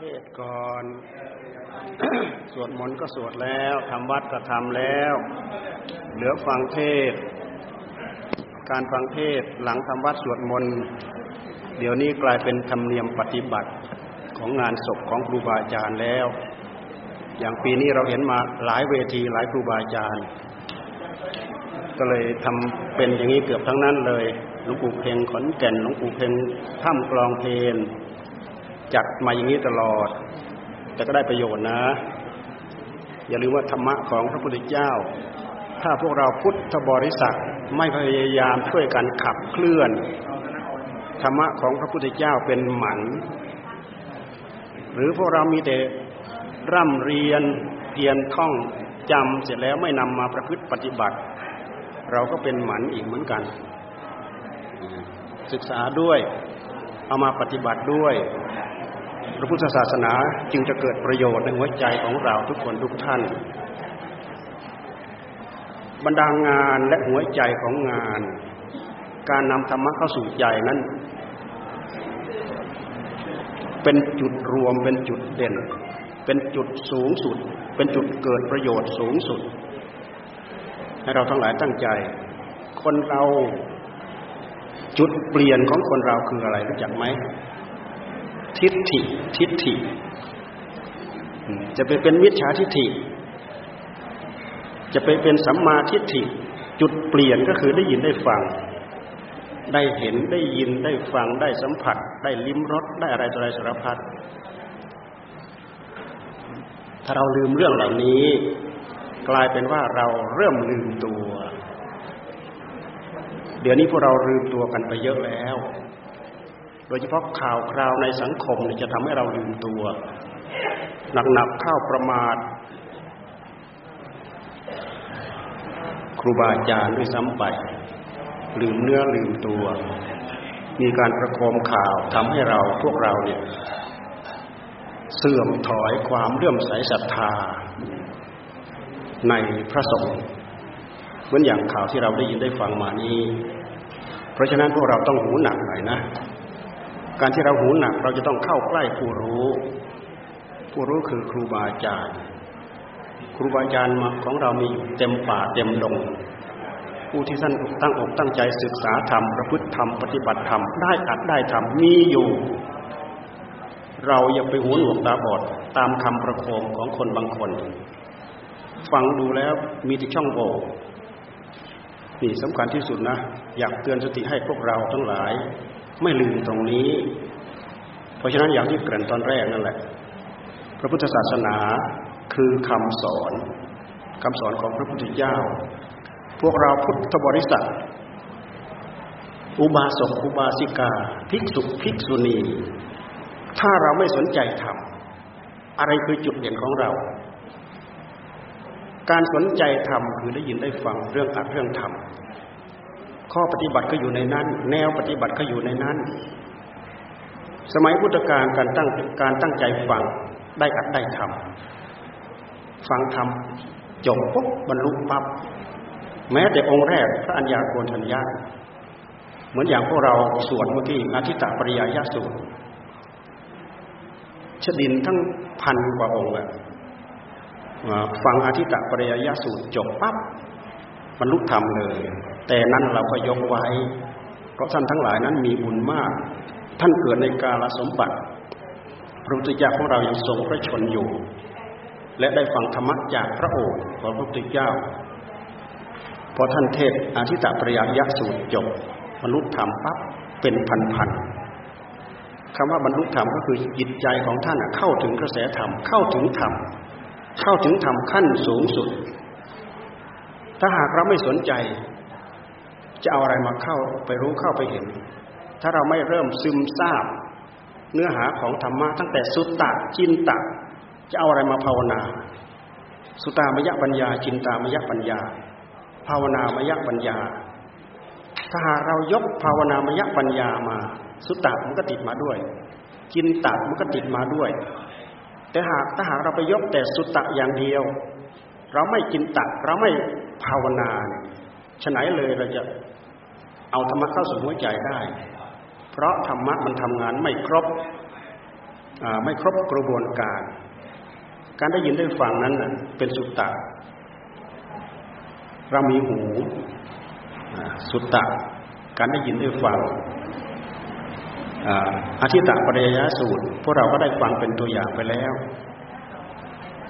เทศก่อน สวดมนต์ก็สวดแล้วทำวัดก็ทำแล้ว เหลือฟังเทศ การฟังเทศหลังทำวัดสวดมนต์เดี๋ยวนี้กลายเป็นธรรมเนียมปฏิบัติของงานศพของครูบาอาจารย์แล้ว อย่างปีนี้เราเห็นมาหลายเวทีหลายครูบาอาจารย์ ก็เลยทำเป็นอย่างนี้เกือบทั้งนั้นเลยหลวงปู่เพลงขอนแก่นหลวงปู่เพลงถ้ำกลองเพลน จัดมาอย่างนี้ตลอด แต่ก็ได้ประโยชน์นะ อย่าลืมว่าธรรมะของพระพุทธเจ้า ถ้าพวกเราพุทธบริษัทไม่พยายามช่วยกันขับเคลื่อน ธรรมะของพระพุทธเจ้าเป็นหมัน หรือพวกเรามีแต่ร่ำเรียนเพียนท่องจำเสร็จแล้วไม่นำมาประพฤติปฏิบัติ เราก็เป็นหมันอีกเหมือนกัน ศึกษาด้วย เอามาปฏิบัติด้วย พระพุทธศาสนาจึงจะเกิดประโยชน์ในหัวใจของเราทุกคนทุกท่าน บรรดางานและหัวใจของงาน การนำธรรมะเข้าสู่ใจนั้น เป็นจุดรวมเป็นจุดเด่น เป็นจุดสูงสุด เป็นจุดเกิดประโยชน์สูงสุดให้เราทั้งหลายตั้งใจ คนเราจุดเปลี่ยนของคนเราคืออะไรรู้จักไหม ทิฏฐิ ทิฏฐิ จะไปเป็นมิจฉาทิฏฐิ จะไปเป็นสัมมาทิฏฐิ จุดเปลี่ยนก็คือได้ยินได้ฟัง ได้เห็นได้ยินได้ฟังได้สัมผัส ได้ลิ้มรสได้อะไรต่ออะไรสารพัดถ้าเราลืมเรื่องเหล่านี้ กลายเป็นว่าเราเริ่มลืมตัว เดี๋ยวนี้พวกเราลืมตัวกันไปเยอะแล้ว โดยเฉพาะข่าวคราวในสังคมจะทำให้เราลืมตัว หนักๆเข้าประมาทครูบาอาจารย์ด้วยซ้ำไปลืมเนื้อลืมตัว มีการประโคมข่าวทำให้เราพวกเราเนี่ยเสื่อมถอยความเลื่อมใสศรัทธา ในพระสงฆ์เหมือนอย่างข่าวที่เราได้ยินได้ฟังมานี้ เพราะฉะนั้นพวกเราต้องหูหนักหน่อยนะ การที่เราหูหนักเราจะต้องเข้าใกล้ผู้รู้ ผู้รู้คือครูบาอาจารย์ ครูบาอาจารย์ของเรามีอยู่เต็มป่าเต็มดงผู้ที่ท่านตั้งอกตั้งใจศึกษาธรรมประพฤติธรรมปฏิบัติธรรมได้อัดได้ทำมีอยู่ เราอย่าไปหูหนวกตาบอดตามคำประโคมของคนบางคน ฟังดูแล้วมีแต่ช่องโหว่นี่สำคัญที่สุดนะ อยากเตือนสติให้พวกเราทั้งหลาย ไม่ลืมตรงนี้ เพราะฉะนั้นอย่างที่เกริ่นตอนแรกนั่นแหละ พระพุทธศาสนาคือคำสอนคำสอนของพระพุทธเจ้า พวกเราพุทธบริษัท อุบาสกอุบาสิกา ภิกษุภิกษุณี ถ้าเราไม่สนใจทำอะไรคือจุดเด่นของเรา การสนใจทำคือได้ยินได้ฟังเรื่องอัดเรื่องทำ ข้อปฏิบัติก็อยู่ในนั้น แนวปฏิบัติก็อยู่ในนั้น สมัยพุทธกาลการตั้งการตั้งใจฟังได้อัดได้ทำฟังทำจบปุ๊บบรรลุปั๊บแม้แต่องค์แรกพระอัญญาโกณทัญญาเหมือนอย่างพวกเราสวดเมื่อกี้อาทิตตปริยายาสูตรชดินทั้งพันกว่าองค์อะฟังอาทิตตปริยายาสูตรจบปั๊บบรรลุธรรมเลย แต่นั้นเราก็ยกไว้ เพราะท่านทั้งหลายนั้นมีบุญมาก ท่านเกิดในกาลสมบัติพระพุทธเจ้าของเรายังทรงพระชนอยู่ และได้ฟังธรรมะจากพระโอษฐ์ของพระพุทธเจ้าพอท่านเทศอาทิตตปริยยสูตรจบ บรรลุธรรมปั๊บเป็นพันๆคำว่าบรรลุธรรมก็คือจิตใจของท่านเข้าถึงกระแสธรรมเข้าถึงธรรมเข้าถึงธรรมขั้นสูงสุด ถ้าหากเราไม่สนใจ จะเอาอะไรมาเข้าไปรู้เข้าไปเห็น ถ้าเราไม่เริ่มซึมซาบ เนื้อหาของธรรมะตั้งแต่สุตตะจินตะ จะเอาอะไรมาภาวนา สุตตามยปัญญา จินตามยปัญญา ภาวนามยปัญญา ถ้าหากเรายกภาวนามยปัญญามา สุตตะมันก็ติดมาด้วย จินตะมันก็ติดมาด้วย แต่หากถ้าหากเราไปยกแต่สุตตะอย่างเดียว เราไม่จินตะเราไม่ภาวนาเนี่ย ฉะไหนเลยเราจะเอาธรรมะเข้าสู่หัวใจได้ เพราะธรรมะมันทำงานไม่ครบไม่ครบกระบวนการ การได้ยินได้ฟังนั้นเป็นสุตตะเรามีหูสุตตะ การได้ยินได้ฟังอาทิตตปริยสูตร พวกเราก็ได้ฟังเป็นตัวอย่างไปแล้ว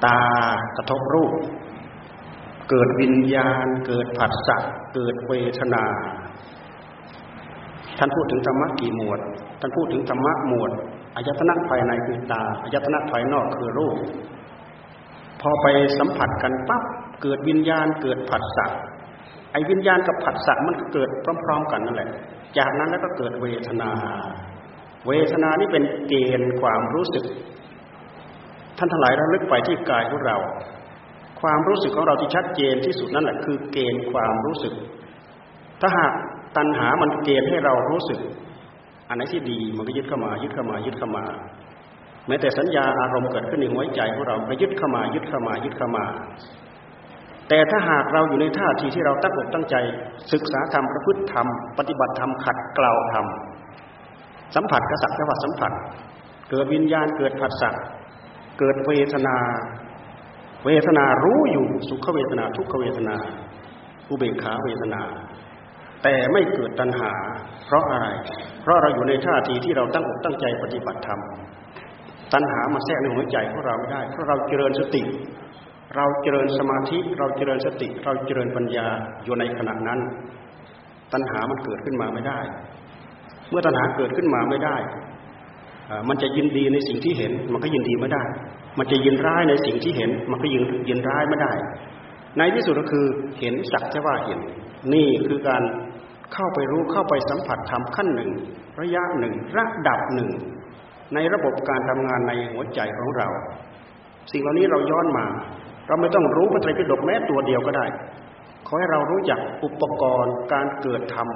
ตากระทบรูป เกิดวิญญาณ เกิดผัสสะเกิดเวทนา ท่านพูดถึงธรรมะกี่หมวด ท่านพูดถึงธรรมะหมวดอายตนะภายในคือตาอายตนะภายนอกคือรูป พอไปสัมผัสกันปั๊บเกิดวิญญาณเกิดผัสสะไอ้วิญญาณกับผัสสะมันเกิดพร้อม ๆ กันนั่นแหละ จากนั้นแล้วก็เกิดเวทนา เวทนานี่เป็นเกณฑ์ความรู้สึก ท่านทั้งหลายระลึกไปที่กายของเรา ความรู้สึกของเราที่ชัดเจนที่สุดนั่นแหละคือเกณฑ์ความรู้สึก ถ้าหากตัณหามันเกณฑ์ให้เรารู้สึก อันไหนที่ดีมันก็ยึดเข้ามา ยึดเข้ามายึดเข้ามา แม้แต่สัญญาอารมณ์เกิดขึ้นในหัวใจของเราก็ยึดเข้ามา ยึดเข้ามายึดเข้ามา แต่ถ้าหากเราอยู่ในท่าทีที่เราตั้งอกตั้งใจ ศึกษาธรรมประพฤติธรรมปฏิบัติธรรมขัดเกลาธรรมสัมผัสกษัตริย์ว่าสัมผัส เกิดวิญญาณเกิดผัสสะเกิดเวทนา เวทนารู้อยู่สุขเวทนาทุกขเวทนา อุเบกขาเวทนา แต่ไม่เกิดตัณหา เพราะอะไร เพราะเราอยู่ในท่าทีที่เราตั้งอกตั้งใจปฏิบัติธรรมตัณหามาแทรกในหัวใจของเราไม่ได้ เพราะเราเจริญสติ เราเจริญสมาธิ เราเจริญสติ เราเจริญปัญญาอยู่ในขณะนั้น ตัณหามันเกิดขึ้นมาไม่ได้ เมื่อตัณหาเกิดขึ้นมาไม่ได้ มันจะยินดีในสิ่งที่เห็น มันก็ยินดีไม่ได้ มันจะยินร้ายในสิ่งที่เห็น มันก็ยินยินร้ายไม่ได้ ในที่สุดก็คือเห็นสักแต่ว่าเห็น นี่คือการเข้าไปรู้เข้าไปสัมผัสธรรมขั้นหนึ่ง ระยะหนึ่งระดับหนึ่ง ในระบบการทำงานในหัวใจของเรา สิ่งเหล่านี้เราย้อนมา เราไม่ต้องรู้พระไตรปิฎกแม้ตัวเดียวก็ได้ ขอให้เรารู้จักอุปกรณ์การเกิดธรรม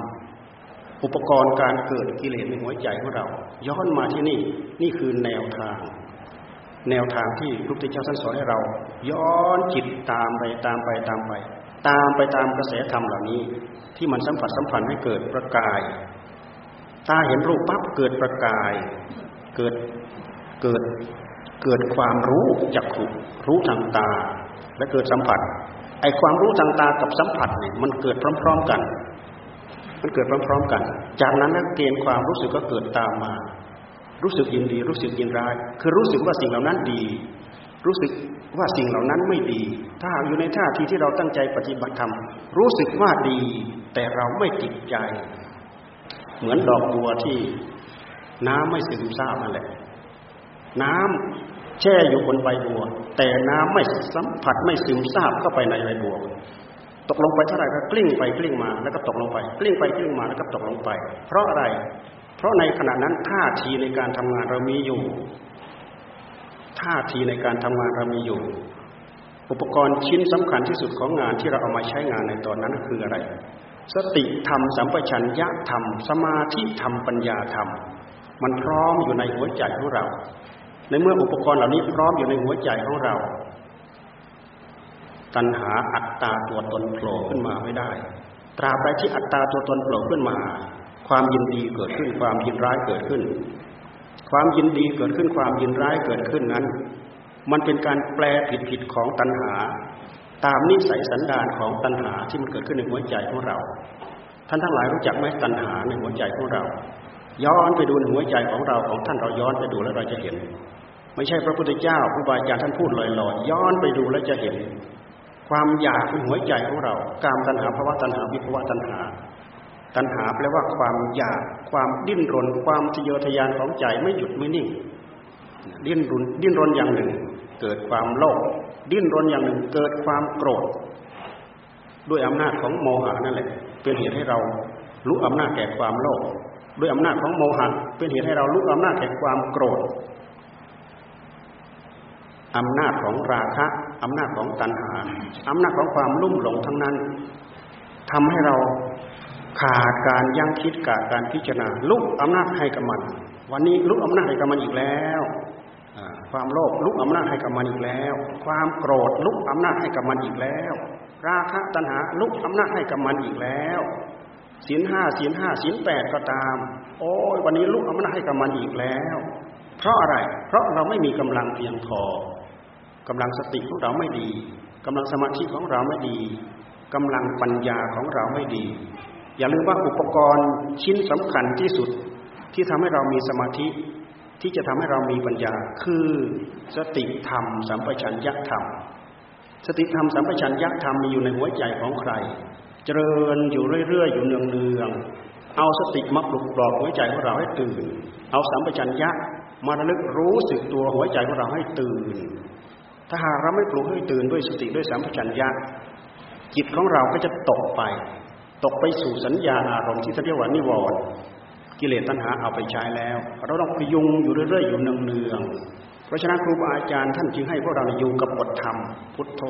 อุปกรณ์การเกิดกิเลสในหัวใจของเรา ย้อนมาที่นี่นี่คือแนวทาง แนวทางที่พระพุทธเจ้าท่านสอนให้เรา ย้อนจิตตามไปตามไปตามไป ตามไปตามกระแสธรรมเหล่านี้ ที่มันสัมผัสสัมพันธ์ให้เกิดประกาย ตาเห็นรูปปั๊บเกิดประกาย เกิดเกิดเกิดความรู้จักขุรู้ทางตา และเกิดสัมผัสไอความรู้ทางตากับสัมผัสเนี่ยมันเกิดพร้อม ๆกัน มันเกิดพร้อม ๆ กัน จากนั้นเกณฑ์ความรู้สึกก็เกิดตามมา รู้สึกยินดี รู้สึกยินร้าย คือรู้สึกว่าสิ่งเหล่านั้นดี รู้สึกว่าสิ่งเหล่านั้นไม่ดี ถ้าอยู่ในท่าทีที่เราตั้งใจปฏิบัติธรรม รู้สึกว่าดี แต่เราไม่ติดใจ เหมือนดอกบัวที่น้ำไม่ซึมซาบนั่นแหละ น้ำแช่อยู่บนใบบัว แต่น้ำไม่สัมผัสไม่ซึมซาบเข้าไปในใบบัว ตกลงไปเท่าไหร่ก็กลิ้งไปกลิ้งมา แล้วก็ตกลงไป กลิ้งไปกลิ้งมาแล้วก็ตกลงไป เพราะอะไร เพราะในขณะนั้นท่าทีในการทำงานเรามีอยู่ท่าทีในการทำงานเรามีอยู่ อุปกรณ์ชิ้นสำคัญที่สุดของงานที่เราเอามาใช้งานในตอนนั้นคืออะไร สติธรรมสัมปชัญญะธรรม สมาธิธรรมปัญญาธรรม มันพร้อมอยู่ในหัวใจของเรา ในเมื่ออุปกรณ์เหล่านี้พร้อมอยู่ในหัวใจของเรา ตัณหาอัตตาตัวตนโผล่ขึ้นมาไม่ได้ ตราบใดที่อัตตาตัวตนโผล่ขึ้นมา ความยินดีเกิดขึ้น ความยินร้ายเกิดขึ้น ความยินดีเกิดขึ้น ความยินร้ายเกิดขึ้นนั้น มันเป็นการแปลผิดผิดของตัณหา ตามนิสัยสันดานของตัณหาที่มันเกิดขึ้นในหัวใจของเรา ท่านทั้งหลายรู้จักไหมตัณหาในหัวใจของเรา ย้อนไปดูในหัวใจของเราของท่านเราย้อนไปดูแล้วเราจะเห็น ไม่ใช่พระพุทธเจ้าครูบาอาจารย์ท่านพูดลอยๆย้อนไปดูแล้วจะเห็น ความอยากในหัวใจของเรา กามตัณหาภาวะตัณหาวิภาวะตัณหา ตัณหาแปลว่าความอยาก ความดิ้นรน ความทะเยอทะยานของใจไม่หยุดไม่นิ่ง ดิ้นรนดิ้นรนอย่างหนึ่ง เกิดความโลภ ดิ้นรนอย่างหนึ่ง เกิดความโกรธ ด้วยอำนาจของโมหะนั่นแหละ เป็นเหตุให้เรารู้อำนาจแก่ความโลภ ด้วยอำนาจของโมหะ เป็นเหตุให้เรารู้อำนาจแก่ความโกรธอำนาจของราคะอำนาจของตัณหาอำนาจของความลุ่มหลงทั้งนั้นทำให้เรา ขาดการยั้งคิดขาดการพิจารณาลุกอำนาจให้กับมัน วันนี้ลุกอำนาจให้กับมันอีกแล้วความโลภลุกอำนาจให้กับมันอีกแล้ว ความโกรธลุกอำนาจให้กับมันอีกแล้ว ราคะตัณหาลุกอำนาจให้กับมันอีกแล้วศีลห้าศีลห้าศีลแปดก็ตาม โอ้ยวันนี้ลุกอำนาจให้กับมันอีกแล้ว เพราะอะไร เพราะเราไม่มีกำลังเพียงพอกำลังสติของเราไม่ดีกำลังสมาธิของเราไม่ดีกำลังปัญญาของเราไม่ดี อย่าลืมว่าอุปกรณ์ชิ้นสำคัญที่สุดที่ทำให้เรามีสมาธิที่จะทำให้เรามีปัญญาคือสติธรรม สัมปชัญญะธรรม สติธรรมสัมปชัญญะธรรมมีอยู่ในหัวใจของใคร เจริญอยู่เรื่อยๆอยู่เนืองๆเอาสติมาปลุกปลอบหัวใจของเราให้ตื่น เอาสัมปชัญญะมาระลึกรู้สึกตัวหัวใจของเราให้ตื่น ถ้าหากเราไม่ปลุกให้ตื่นด้วยสติด้วยสัมปชัญญะจิตของเราก็จะตกไป ตกไปสู่สัญญาอารมณ์ที่เรียกว่านิวรณ์กิเลสตัณหาเอาไปใช้แล้ว เราต้องพยุงอยู่เรื่อยๆอยู่เนืองๆเพราะฉะนั้นครูบาอาจารย์ท่านจึงให้พวกเราอยู่กับบทธรรม พุทโธ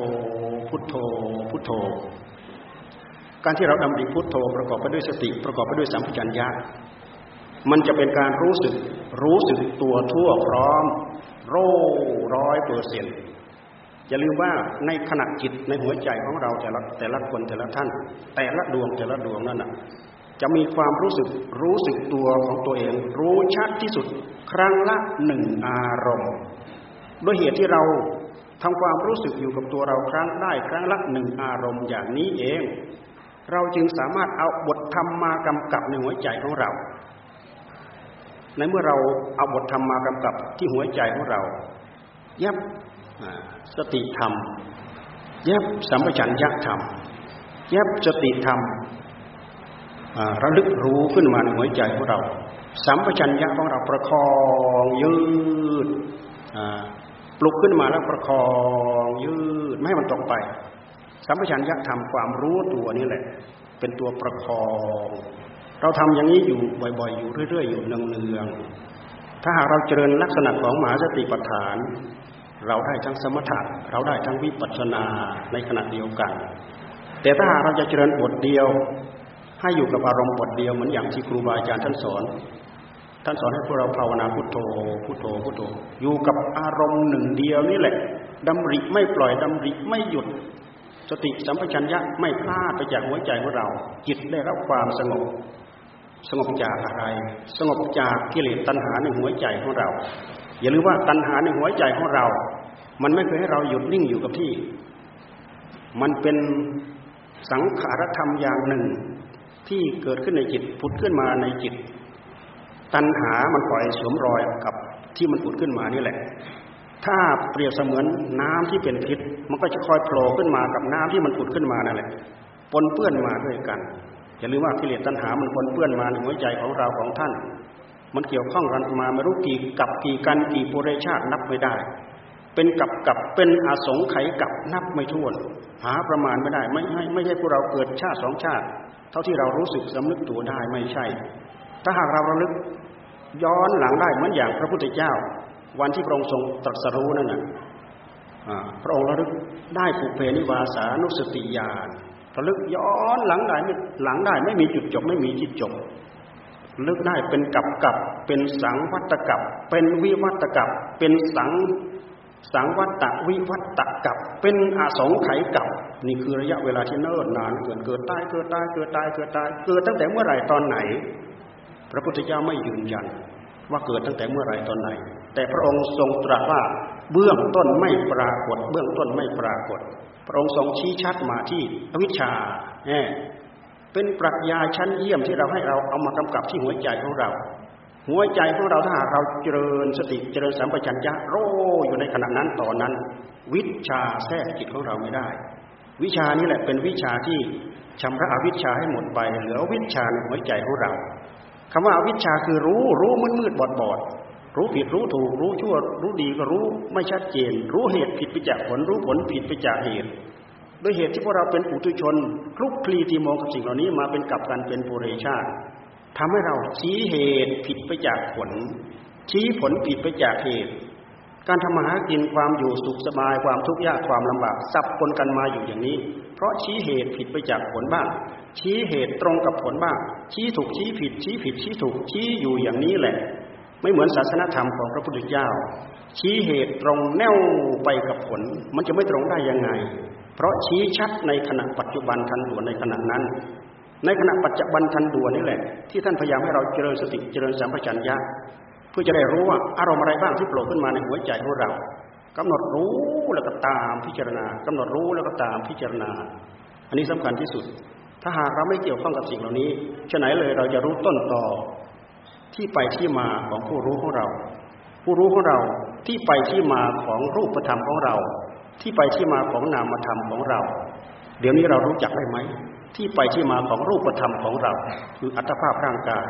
พุทโธ พุทโธ การที่เราดำริพุทโธประกอบไปด้วยสติประกอบไปด้วยสัมปชัญญะมันจะเป็นการรู้สึกรู้สึกตัวทั่วพร้อม โร่ร้อยเปอร์เซ็นต์ อย่าลืมว่าในขณะจิตในหัวใจของเราแต่ละแต่ละคนแต่ละท่าน แต่ละดวงแต่ละดวงนั่นน่ะจะมีความรู้สึกรู้สึกตัวของตัวเอง รู้ชัดที่สุด ครั้งละหนึ่งอารมณ์ด้วยเหตุที่เราทำความรู้สึกอยู่กับตัวเราครั้งได้ครั้งละหนึ่งอารมณ์อย่างนี้เอง เราจึงสามารถเอาบทธรรมมากำกับในหัวใจของเรา ในเมื่อเราเอาบทธรรมมากำกับที่หัวใจของเรายับ สติธรรม ยับสัมปชัญญะธรรม ยับสติธรรมระลึกรู้ขึ้นมาในหัวใจของเรา สัมปชัญญะของเราประคองยืดปลุกขึ้นมาแล้วประคองยืดไม่ให้มันตกไป สัมปชัญญะทำความรู้ตัวนี่แหละ เป็นตัวประคอง เราทำอย่างนี้อยู่บ่อยๆ อยู่เรื่อยๆ อยู่เนืองๆถ้าหากเราเจริญลักษณะของมหาสติปัฏฐาน เราได้ทั้งสมถะเราได้ทั้งวิปัสสนาในขณะเดียวกัน แต่ถ้าหากเราจะเจริญบทเดียว ให้อยู่กับอารมณ์บทเดียวเหมือนอย่างที่ครูบาอาจารย์ท่านสอน ท่านสอนให้พวกเราภาวนาพุทโธพุทโธพุทโธ อยู่กับอารมณ์หนึ่งเดียวนี่แหละดำริไม่ปล่อยดำริไม่หยุด สติสัมปชัญญะไม่พลาดไปจากหัวใจของเรา จิตได้รับความสงบสงบจากอะไร สงบจากกิเลสตัณหาในหัวใจของเรา อย่าลืมว่าตัณหาในหัวใจของเรา มันไม่เคยให้เราหยุดนิ่งอยู่กับที่ มันเป็นสังขารธรรมอย่างหนึ่ง ที่เกิดขึ้นในจิตผุดขึ้นมาในจิต ตัณหามันปล่อยสวมรอยกับที่มันผุดขึ้นมานี่แหละ ถ้าเปรียบเสมือนน้ำที่เป็นพิษ มันก็จะคอยโผล่ขึ้นมากับน้ำที่มันผุดขึ้นมานั่นแหละปนเปื้อนมาด้วยกันอย่าลืมว่ากิเลสตัณหามันปนเปื้อนมาในหัวใจของเราของท่าน มันเกี่ยวข้องกันมาไม่รู้กี่กับกี่กันกี่ปุเรชาตินับไม่ได้ เป็นกับกับเป็นอาสงไขกับนับไม่ถ้วน หาประมาณไม่ได้ไม่ไม่ไม่ใช่พวกเราเกิดชาติสองชาติ เท่าที่เรารู้สึกสำนึกตัวได้ไม่ใช่ ถ้าหากเราระลึกย้อนหลังได้เหมือนอย่างพระพุทธเจ้า วันที่พระองค์ทรงตรัสรู้นั่นน่ะพระองค์ระลึกได้ผูกเพนิวาสานุสติญาณระลึกย้อนหลังได้หลังได้ไม่มีจุดจบไม่มีจิตจบ ลึกได้เป็นกับกับเป็นสังวัตกับ เป็นวิวัตกับ เป็นสังสังวัตตวิวัตกับ เป็นอาสงไขกับ นี่คือระยะเวลาที่เนิ่นนานเกิดเกิดตายเกิดตายเกิดตายเกิดตายเกิดตั้งแต่เมื่อไหร่ตอนไหน พระพุทธเจ้าไม่ยืนยัน ว่าเกิดตั้งแต่เมื่อไหร่ตอนไหน แต่พระองค์ทรงตรัสว่าเบื้องต้นไม่ปรากฏ เบื้องต้นไม่ปรากฏ พระองค์ทรงชี้ชัดมาที่อวิชชา เป็นปรัชญาชั้นเยี่ยมที่เราให้เราเอามากำกับที่หัวใจของเรา หัวใจของเราถ้าหากเราเจริญสติเจริญสัมปชัญญะโรอยู่ในขณะนั้นตอนนั้น วิชาแทรกจิตของเราไม่ได้ วิชานี้แหละเป็นวิชาที่ชำระอวิชชาให้หมดไปเหลือวิชาในหัวใจของเราคำว่าอวิชาคือรู้รู้มืดมืดบอดบอดรู้ผิดรู้ถูกรู้ชั่วรู้ดีก็รู้ไม่ชัดเจน รู้เหตุผิดไปจากผลรู้ผลผิดไปจากเหตุ โดยเหตุที่พวกเราเป็นปุถุชนคลุกคลีที่มองกับสิ่งเหล่านี้มาเป็นกับกันเป็นปุเรชาติทำให้เราชี้เหตุผิดไปจากผล ชี้ผลผิดไปจากเหตุ การทำมาหากินความอยู่สุขสบายความทุกข์ยากความลำบากสับปนกันมาอยู่อย่างนี้ เพราะชี้เหตุผิดไปจากผลบ้าง ชี้เหตุตรงกับผลบ้าง ชี้ถูกชี้ผิดชี้ผิดชี้ถูกชี้อยู่อย่างนี้แหละ ไม่เหมือนศาสนธรรมของพระพุทธเจ้า ชี้เหตุตรงแนวไปกับผล มันจะไม่ตรงได้ยังไง เพราะชี้ชัดในขณะปัจจุบันทันด่วนในขณะนั้น ในขณะปัจจุบันทันด่วนนี่แหละ ที่ท่านพยายามให้เราเจริญสติเจริญสัมปชัญญะเพื่อจะได้รู้ว่าอารมณ์อะไรบ้างที่โผล่ขึ้นมาในหัวใจของเรากำหนดรู้แล้วก็ตามพิจารณากำหนดรู้แล้วก็ตามพิจารณา อันนี้สำคัญที่สุด ถ้าหากเราไม่เกี่ยวข้องกับสิ่งเหล่านี้ฉะไหนเลยเราจะรู้ต้นตอ ที่ไปที่มาของผู้รู้ของเรา ผู้รู้ของเราที่ไปที่มาของรูปธรรมของเรา ที่ไปที่มาของนามธรรมของเรา เดี๋ยวนี้เรารู้จักได้ไหม ที่ไปที่มาของรูปธรรมของเรา คืออัตภาพร่างกาย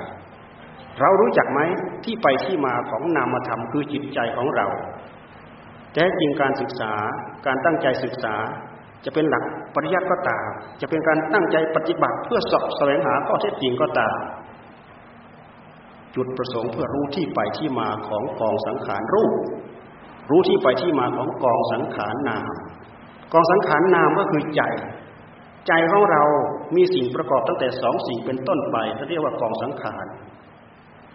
เรารู้จักไหมที่ไปที่มาของนามธรรมคือจิตใจของเราแท้จริงการศึกษาการตั้งใจศึกษาจะเป็นหลักปริยัติก็ตาม จะเป็นการตั้งใจปฏิบัติเพื่อสอบแสวงหาข้อเท็จจริงก็ตาม จุดประสงค์เพื่อรู้ที่ไปที่มาของกองสังขารรูป รู้ที่ไปที่มาของกองสังขารนาม กองสังขารนามก็คือใจ ใจของเรามีสิ่งประกอบตั้งแต่สองสิ่งเป็นต้นไปเขาเรียกว่ากองสังขาร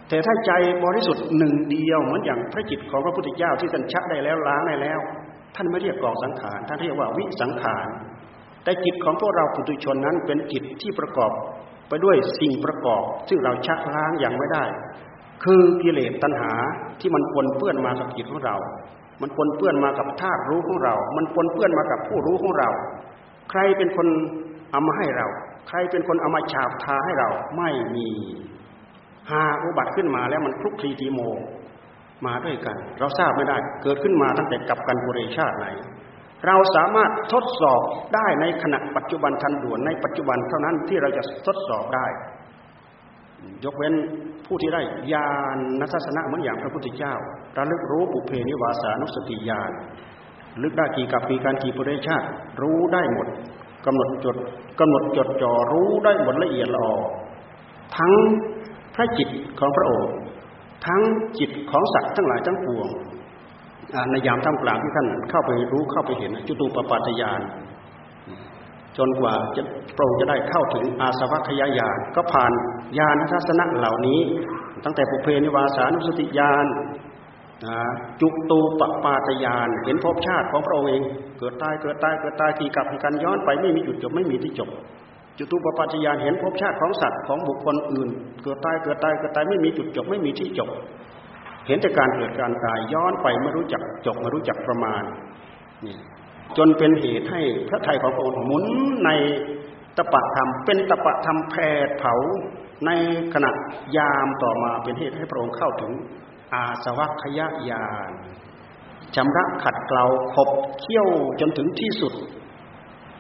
แต่ถ้าใจบริสุทธิ์หนึ่งเดียวเหมือนอย่างพระจิตของพระพุทธเจ้าที่ท่านชักได้แล้วล้างได้แล้ว ท่านไม่เรียกกองสังขารท่านเรียกว่าวิสังขารแต่จิตของพวกเราปุถุชนนั้นเป็นจิตที่ประกอบ ไปด้วยสิ่งประกอบ ซึ่งเราชักล้างอย่างไม่ได้ คือกิเลสตัณหาที่มันปนเปื้อนมากับจิตของเรา มันปนเปื้อนมากับธาตุรู้ของเรา มันปนเปื้อนมากับผู้รู้ของเรา ใครเป็นคนเอามาให้เรา ใครเป็นคนเอามาฉาบทาให้เราไม่มีหาอุบัติขึ้นมาแล้วมันคลุกคลีทีโม มาด้วยกัน เราทราบไม่ได้เกิดขึ้นมาตั้งแต่กับกันบุรีชาติไหน เราสามารถทดสอบได้ในขณะปัจจุบันทันด่วนในปัจจุบันเท่านั้นที่เราจะทดสอบได้ ยกเว้นผู้ที่ได้ญาณนัทสนะเหมือนอย่างพระพุทธเจ้าระลึกรู้ปุเพนิวาสานุสติญาณลึกได้กี่กับปีการกี่ปุเรชาติรู้ได้หมดกำหนดจดกำหนดจดจ่อรู้ได้หมดละเอียดละออทั้งพระจิตของพระองค์ ทั้งจิตของสัตว์ทั้งหลายทั้งปวง ในยามท่ามกลางที่ท่านเข้าไปรู้เข้าไปเห็นจุตูปปาตยานจนกว่าจะพระองจะได้เข้าถึงอาสวัคยายานก็ผ่านญาณทัศนะเหล่านี้ ตั้งแต่ปุเพนิวาสานุสติญาณจุตูปปาตยานเห็นภพชาติของพระองค์เองเกิดตายเกิดตายเกิดตายที่กับกันย้อนไปไม่มีจุดจบไม่มีที่จบจุตูปปัจจยานเห็นภพชาติของสัตว์ของบุคคลอื่น เกิดตายเกิดตายเกิดตายไม่มีจุดจบไม่มีที่จบ เห็นแต่การเกิดการตายย้อนไปไม่รู้จักจบไม่รู้จักประมาณนี่จนเป็นเหตุให้พระไทยของพระองค์หมุนในตปะธรรม เป็นตปะธรรมแผดเผาในขณะยามต่อมาเป็นเหตุให้พระองค์เข้าถึงอาสวัคยญาณชำระขัดเกลาขบเคี่ยวจนถึงที่สุด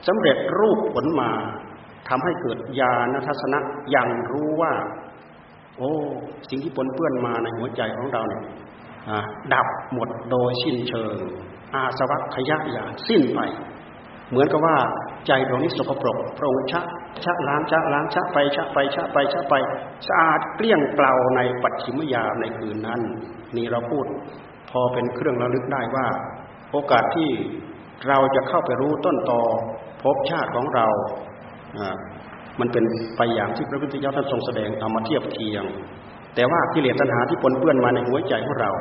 สำเร็จรูปผลมาทำให้เกิดญาณทัศนะอย่างรู้ว่า โอ้ สิ่งที่ปนเปื้อนมาในหัวใจของเราเนี่ยดับหมดโดยสิ้นเชิง อาสวัคยะยาสิ้นไป เหมือนกับว่าใจดวงนี้สกปรกพระองค์ชะชะล้างชะล้างชะไปชะไปชะไปชะไปสะอาดเกลี้ยงเปล่าในปัจฉิมยามในคืนนั้น นี่เราพูดพอเป็นเครื่องระลึกได้ว่า โอกาสที่เราจะเข้าไปรู้ต้นตอภพชาติของเรา มันเป็นไปอย่างที่พระพุทธเจ้าท่านทรงแสดงเอามาเทียบเคียง แต่ว่ากิเลสตัณหาที่ปนเปื้อนมาในหัวใจของเรา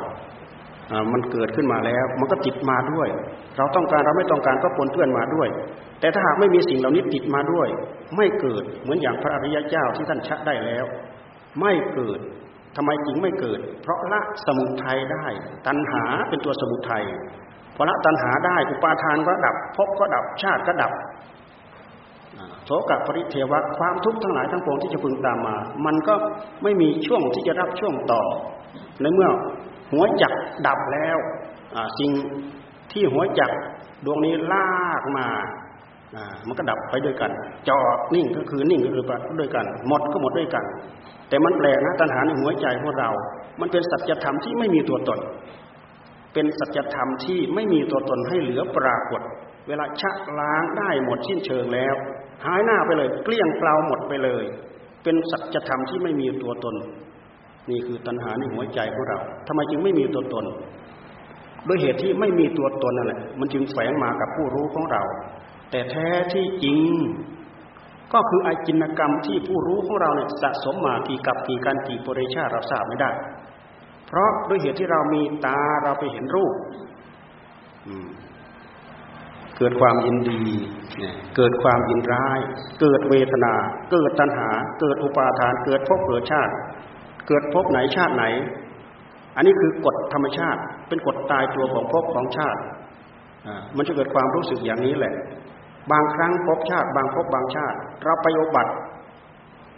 มันเกิดขึ้นมาแล้ว มันก็ติดมาด้วย เราต้องการเราไม่ต้องการก็ปนเปื้อนมาด้วย แต่ถ้าหากไม่มีสิ่งเหล่านี้ติดมาด้วย ไม่เกิดเหมือนอย่างพระอริยเจ้าที่ท่านชักได้แล้ว ไม่เกิดทำไมจึงไม่เกิด เพราะละสมุทัยได้ ตัณหาเป็นตัวสมุทัยพอละตัณหาได้อุปาทานก็ดับภพก็ดับชาติก็ดับ โสกปริเทวะความทุกข์ทั้งหลายทั้งปวงที่จะพึงตามมา มันก็ไม่มีช่วงที่จะรับช่วงต่อ ในเมื่อหัวจักดับแล้วสิ่งที่หัวจักดวงนี้ลากมามันก็ดับไปด้วยกัน จอดนิ่งก็คือนิ่งก็คือไปด้วยกัน หมดก็หมดด้วยกัน แต่มันแปลกนะตัณหาในหัวใจของเรา มันเป็นสัจธรรมที่ไม่มีตัวตน เป็นสัจธรรมที่ไม่มีตัวตนให้เหลือปรากฏ เวลาชะล้างได้หมดสิ้นเชิงแล้ว หายหน้าไปเลย เกลี้ยงเปล่าหมดไปเลย เป็นสัจธรรมที่ไม่มีตัวตน นี่คือตัณหาในหัวใจของเราทำไมจึงไม่มีตัวตนด้วยเหตุที่ไม่มีตัวตนนั่นแหละ มันจึงแฝงมากับผู้รู้ของเรา แต่แท้ที่จริง ก็คืออาจินกรรมที่ผู้รู้ของเราเนี่ยสะสมมากี่กับกี่การกี่ปริชาเราทราบไม่ได้ เพราะด้วยเหตุที่เรามีตาเราไปเห็นรูป เกิดความยินดี เกิดความยินร้าย เกิดเวทนา เกิดตัณหา เกิดอุปาทาน เกิดภพเกิดชาติ เกิดภพไหนชาติไหน อันนี้คือกฎธรรมชาติ เป็นกฎตายตัวของภพของชาติ มันจะเกิดความรู้สึกอย่างนี้แหละ บางครั้งภพชาติ บางภพบางชาติ เราไปอุบัติ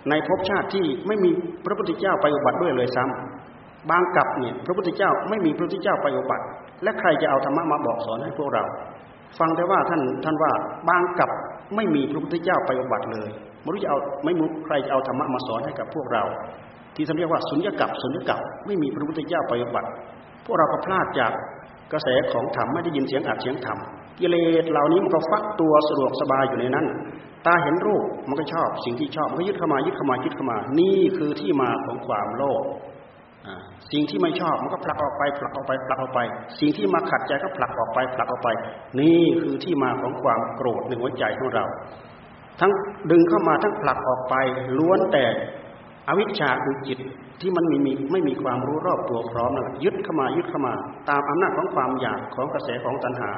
ในภพชาติที่ไม่มีพระพุทธเจ้าไปอุบัติด้วยเลยซ้ำบางกับเนี่ยพระพุทธเจ้าไม่มีพระพุทธเจ้าไปอุบัติ และใครจะเอาธรรมะมาบอกสอนให้พวกเรา ฟังแต่ว่าท่านท่านว่าบางกับไม่มีพระพุทธเจ้าไปอุบัติเลยไม่รู้จะเอาไม่รู้ใครจะเอาธรรมะมาสอนให้กับพวกเรา ที่ท่านเรียกว่าสุญญกับสุญญกับไม่มีพระพุทธเจ้าไปอุบัติ พวกเราก็พลาดจากกระแสของธรรมไม่ได้ยินเสียงอัดเสียงธรรมกิเลสเหล่านี้มันก็ฟักตัวสะดวกสบายอยู่ในนั้น ตาเห็นรูปมันก็ชอบสิ่งที่ชอบมันก็ยึดเข้ามายึดเข้ามายึดเข้ามา นี่คือที่มาของความโลภ สิ่งที่ไม่ชอบมันก็ผลักออกไปผลักออกไปผลักออกไป สิ่งที่มาขัดใจก็ผลักออกไปผลักออกไป นี่คือที่มาของความโกรธในหัวใจของเรา ทั้งดึงเข้ามาทั้งผลักออกไป ล้วนแต่อวิชชาคือจิตที่มันมีมีไม่มีความรู้รอบตัวพร้อมนั่นยึดเข้ามายึดเข้ามา ตามอำนาจของความอยากของกระแสของตัณหา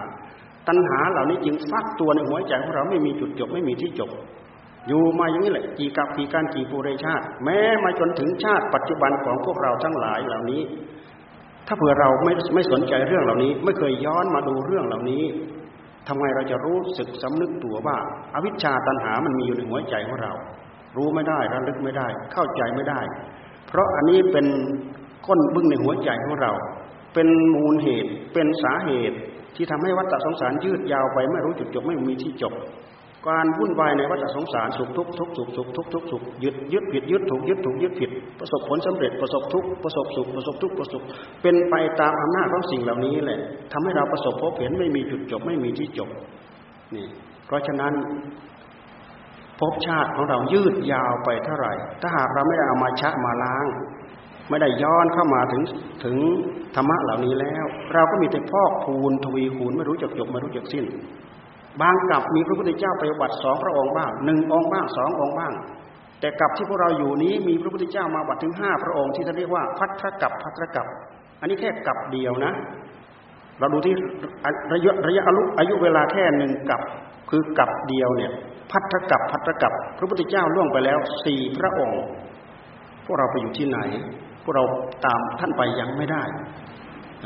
ตัณหาเหล่านี้จึงฟักตัวในหัวใจของเราไม่มีจุดจบไม่มีที่จบ อยู่มาอย่างนี้แหละกี่กับกี่การกี่ปูเรชาติ แม้มาจนถึงชาติปัจจุบันของพวกเราทั้งหลายเหล่านี้ ถ้าเผื่อเราไม่ไม่สนใจเรื่องเหล่านี้ ไม่เคยย้อนมาดูเรื่องเหล่านี้ทำไงเราจะรู้สึกสำนึกตัวว่าอาวิชชาตัณหามันมีอยู่ในหัวใจของเรา รู้ไม่ได้ระลึกไม่ได้ เข้าใจไม่ได้ เพราะอันนี้เป็นก้นบึ้งในหัวใจของเรา เป็นมูลเหตุเป็นสาเหตุที่ทำให้วัฏสงสารยืดยาวไปไม่รู้จุดจบไม่มีที่จบ การวุ่นวายในวัฏสงสารสุขทุกข์ทุกสุขสุขทุกทุกสุขยึดยึดผิดยึดถูกยึดถูกยึดผิด ประสบผลสำเร็จประสบทุกประสบสุขประสบทุกประสบเป็นไปตามอำนาจของสิ่งเหล่านี้แหละทำให้เราประสบพบเห็นไม่มีจุดจบไม่มีที่จบนี่เพราะฉะนั้นภพชาติของเรายืดยาวไปเท่าไหร่ ถ้าหากเราไม่ได้เอามาชะมาล้าง ไม่ได้ย้อนเข้ามาถึงถึงธรรมะเหล่านี้แล้ว เราก็มีแต่พอกพูนทวีคูณไม่รู้จักจบไม่รู้จักสิ้น บางกับมีพระพุทธเจ้าไปบัติสองพระองค์บ้างหนึ่งองค์บ้างสององค์บ้าง แต่กับที่พวกเราอยู่นี้มีพระพุทธเจ้ามาบัติถึงห้าพระองค์ที่ท่านเรียกว่าพัทธกับพัทธกับ อันนี้แค่กับเดียวนะ เราดูที่ระยะระยะอายุเวลาแค่หนึ่งกับคือกับเดียวเนี่ย พัทธกับพัทธกับ พระพุทธเจ้าล่วงไปแล้วสี่พระองค์ พวกเราไปอยู่ที่ไหน พวกเราตามท่านไปยังไม่ได้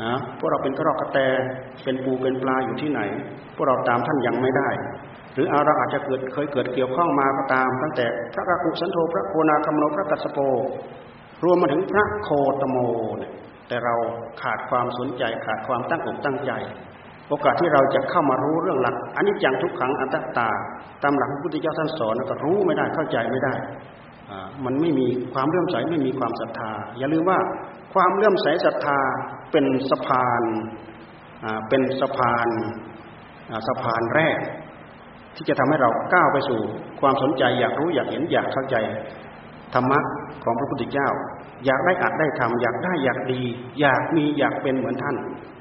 นะพวกเราเป็นกระรอกกระแตเป็นปูเป็นปลาอยู่ที่ไหน พวกเราตามท่านยังไม่ได้ หรือเราอาจจะเกิดเคยเกิดเกี่ยวข้องมาก็ตาม ตั้งแต่พระกกุสันโธพระโคนาคมโนพระกัสสโป รวมมาถึงพระโคตโมเนี่ยแต่เราขาดความสนใจขาดความตั้งอกตั้งใจ โอกาสที่เราจะเข้ามารู้เรื่องหลักอันนี้จังทุกขังอัตตา ตามหลักพระพุทธเจ้าท่านสอนก็รู้ไม่ได้เข้าใจไม่ได้มันไม่มีความเลื่อมใสไม่มีความศรัทธา อย่าลืมว่า ความเลื่อมใสศรัทธาเป็นสะพานเป็นสะพานสะพานแรก ที่จะทำให้เราก้าวไปสู่ ความสนใจอยากรู้อยากเห็นอยากเข้าใจธรรมะของพระพุทธเจ้า อยากได้อัดได้ทำอยากได้อยากดี อยากมีอยากเป็นเหมือนท่าน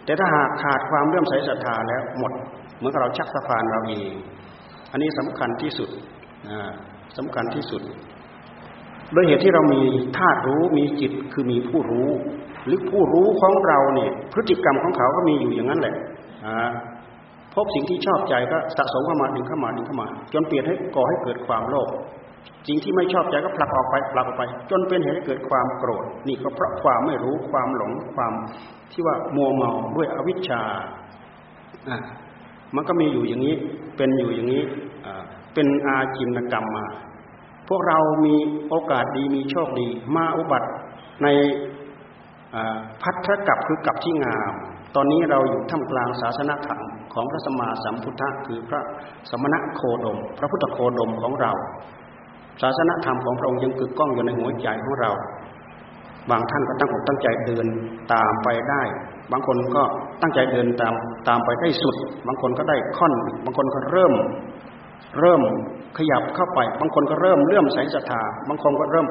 แต่ถ้าหากขาดความเลื่อมใสศรัทธาแล้วหมด เหมือนกับเราชักสะพานเราเอง อันนี้สำคัญที่สุดสำคัญที่สุด โดยเหตุที่เรามีธาตุรู้มีจิตคือมีผู้รู้ หรือผู้รู้ของเราเนี่ยพฤติกรรมของเขาก็มีอยู่อย่างนั้นแหละพบสิ่งที่ชอบใจก็สะสมเข้ามาดึงเข้ามาดึงเข้ามา จนเปลี่ยนให้ก่อให้เกิดความโลภสิ่งที่ไม่ชอบใจก็ผลักออกไปผลักออกไป จนเป็นเหตุให้เกิดความโกรธ นี่ก็เพราะความไม่รู้ความหลงความที่ว่ามัวเมาด้วยอวิชชาอะมันก็มีอยู่อย่างนี้เป็นอยู่อย่างนี้เป็นอาจินกรรมมา วกเรามีโอกาสดีมีโชคดีมาอุบัติในพัทธกับคือกับที่งาม ตอนนี้เราอยู่ท่ามกลางศาสนาธรรมของพระสมมาสัมพุทธะคือพระสมณะโคดม พระพุทธโคดมของเรา ศาสนาธรรมของพระองค์ยังกึกก้องอยู่ในหัวใจของเรา บางท่านก็ตั้งอกตั้งใจเดินตามไปได้ บางคนก็ตั้งใจเดินตามตามไปได้สุด บางคนก็ได้ค่อน บางคนก็เริ่ม เริ่ม ขยับเข้าไป บางคนก็เริ่มเลื่อมใสศรัทธา บางคนก็เริ่ม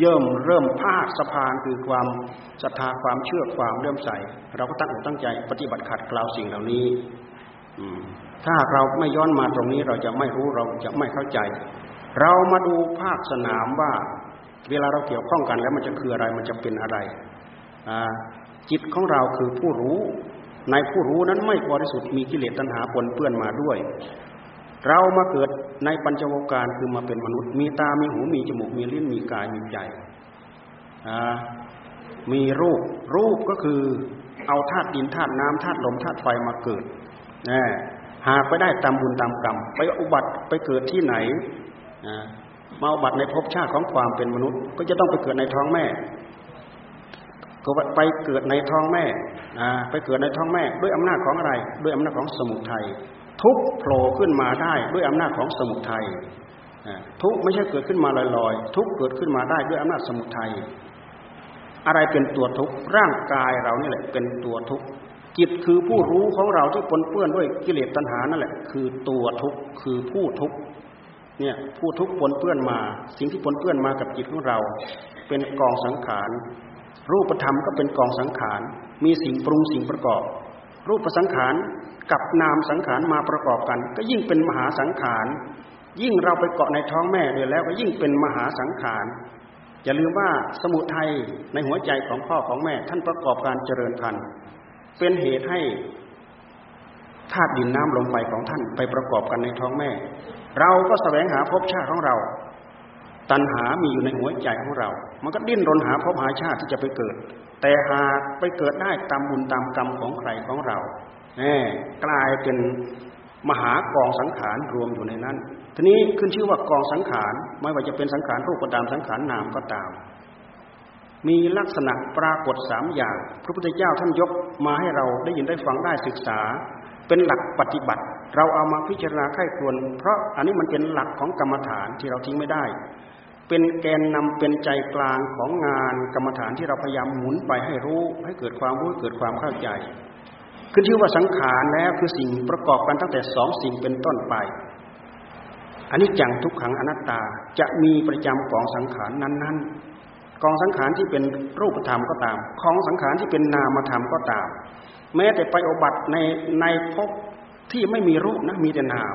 เยิ่มเริ่มภาคสะพานคือความศรัทธาความเชื่อความเลื่อมใส เราก็ตั้งอกตั้งใจปฏิบัติขัดกล่าวสิ่งเหล่านี้ถ้าเราไม่ย้อนมาตรงนี้เราจะไม่รู้เราจะไม่เข้าใจ เรามาดูภาคสนามว่า เวลาเราเกี่ยวข้องกันแล้วมันจะคืออะไรมันจะเป็นอะไรจิตของเราคือผู้รู้ ในผู้รู้นั้นไม่บริสุทธิ์มีกิเลสตัณหาปนเปื้อนมาด้วย เรามาเกิดในปัญจวการคือมาเป็นมนุษย์ มีตา มีหู มีจมูก มีลิ้น มีกาย มีใจมีรูป รูปก็คือเอาธาตุดินธาตุน้ำธาตุลมธาตุไฟมาเกิดนะหากไปได้ตามบุญตามกรรม ไปอุบัติไปเกิดที่ไหนมาอุบัติในภพชาติของความเป็นมนุษย์ ก็จะต้องไปเกิดในท้องแม่ ก็ไปเกิดในท้องแม่ ไปเกิดในท้องแม่ ด้วยอำนาจของอะไร ด้วยอำนาจของสมุทัย ทุกโผล่ขึ้นมาได้ด้วยอำนาจของสมุทัยทุกไม่ใช่เกิดขึ้นมาลอยๆทุกเกิดขึ้นมาได้ด้วยอำนาจสมุทัยอะไรเป็นตัวทุกร่างกายเรานี่แหละเป็นตัวทุกจิตคือผู้รู้ของเราที่ปนเปื้อนด้วยกิเลสตัณหานั่นแหละ คือตัวทุกคือผู้ทุกเนี่ยผู้ทุกปนเปื้อนมา สิ่งที่ปนเปื้อนมากับจิตของเรา เป็นกองสังขารรูปธรรมก็เป็นกองสังขารมีสิ่งปรุงสิ่งประกอบ รูปสังขาร กับนามสังขารมาประกอบกัน ก็ยิ่งเป็นมหาสังขาร ยิ่งเราไปเกาะในท้องแม่เดียแล้วก็ยิ่งเป็นมหาสังขารอย่าลืมว่าสมุทัยในหัวใจของพ่อของแม่ ท่านประกอบการเจริญพันธุ์เป็นเหตุให้ธาตุดินน้ำลมไฟของท่านไปประกอบกันในท้องแม่ เราก็แสวงหาภพชาติของเรา ตัณหามีอยู่ในหัวใจของเรา มันก็ดิ้นรนหาภพหาชาติที่จะไปเกิด แต่หากไปเกิดได้ตามบุญตามกรรมของใครของเรา กลายเป็นมหากองสังขารรวมอยู่ในนั้น ทีนี้ขึ้นชื่อว่ากองสังขารไม่ว่าจะเป็นสังขารรูปก็ตามสังขารนามก็ตาม มีลักษณะปรากฏสามอย่าง พระพุทธเจ้าท่านยกมาให้เราได้ยินได้ฟังได้ศึกษา เป็นหลักปฏิบัติ เราเอามาพิจารณาไข้ควร เพราะอันนี้มันเป็นหลักของกรรมฐานที่เราทิ้งไม่ได้ เป็นแกนนำเป็นใจกลางของงานกรรมฐานที่เราพยายามหมุนไปให้รู้ ให้เกิดความรู้เกิดความเข้าใจ ขึ้นชื่อว่าสังขารแล้วคือสิ่งประกอบกันตั้งแต่สองสิ่งเป็นต้นไปอันนี้จังทุกขังอนัตตาจะมีประจำกองสังขารนั้นๆ กองสังขารที่เป็นรูปธรรมก็ตาม ของสังขารที่เป็นนามธรรมก็ตาม แม้แต่ไปอบัติในในภพที่ไม่มีรูปนะมีแต่นาม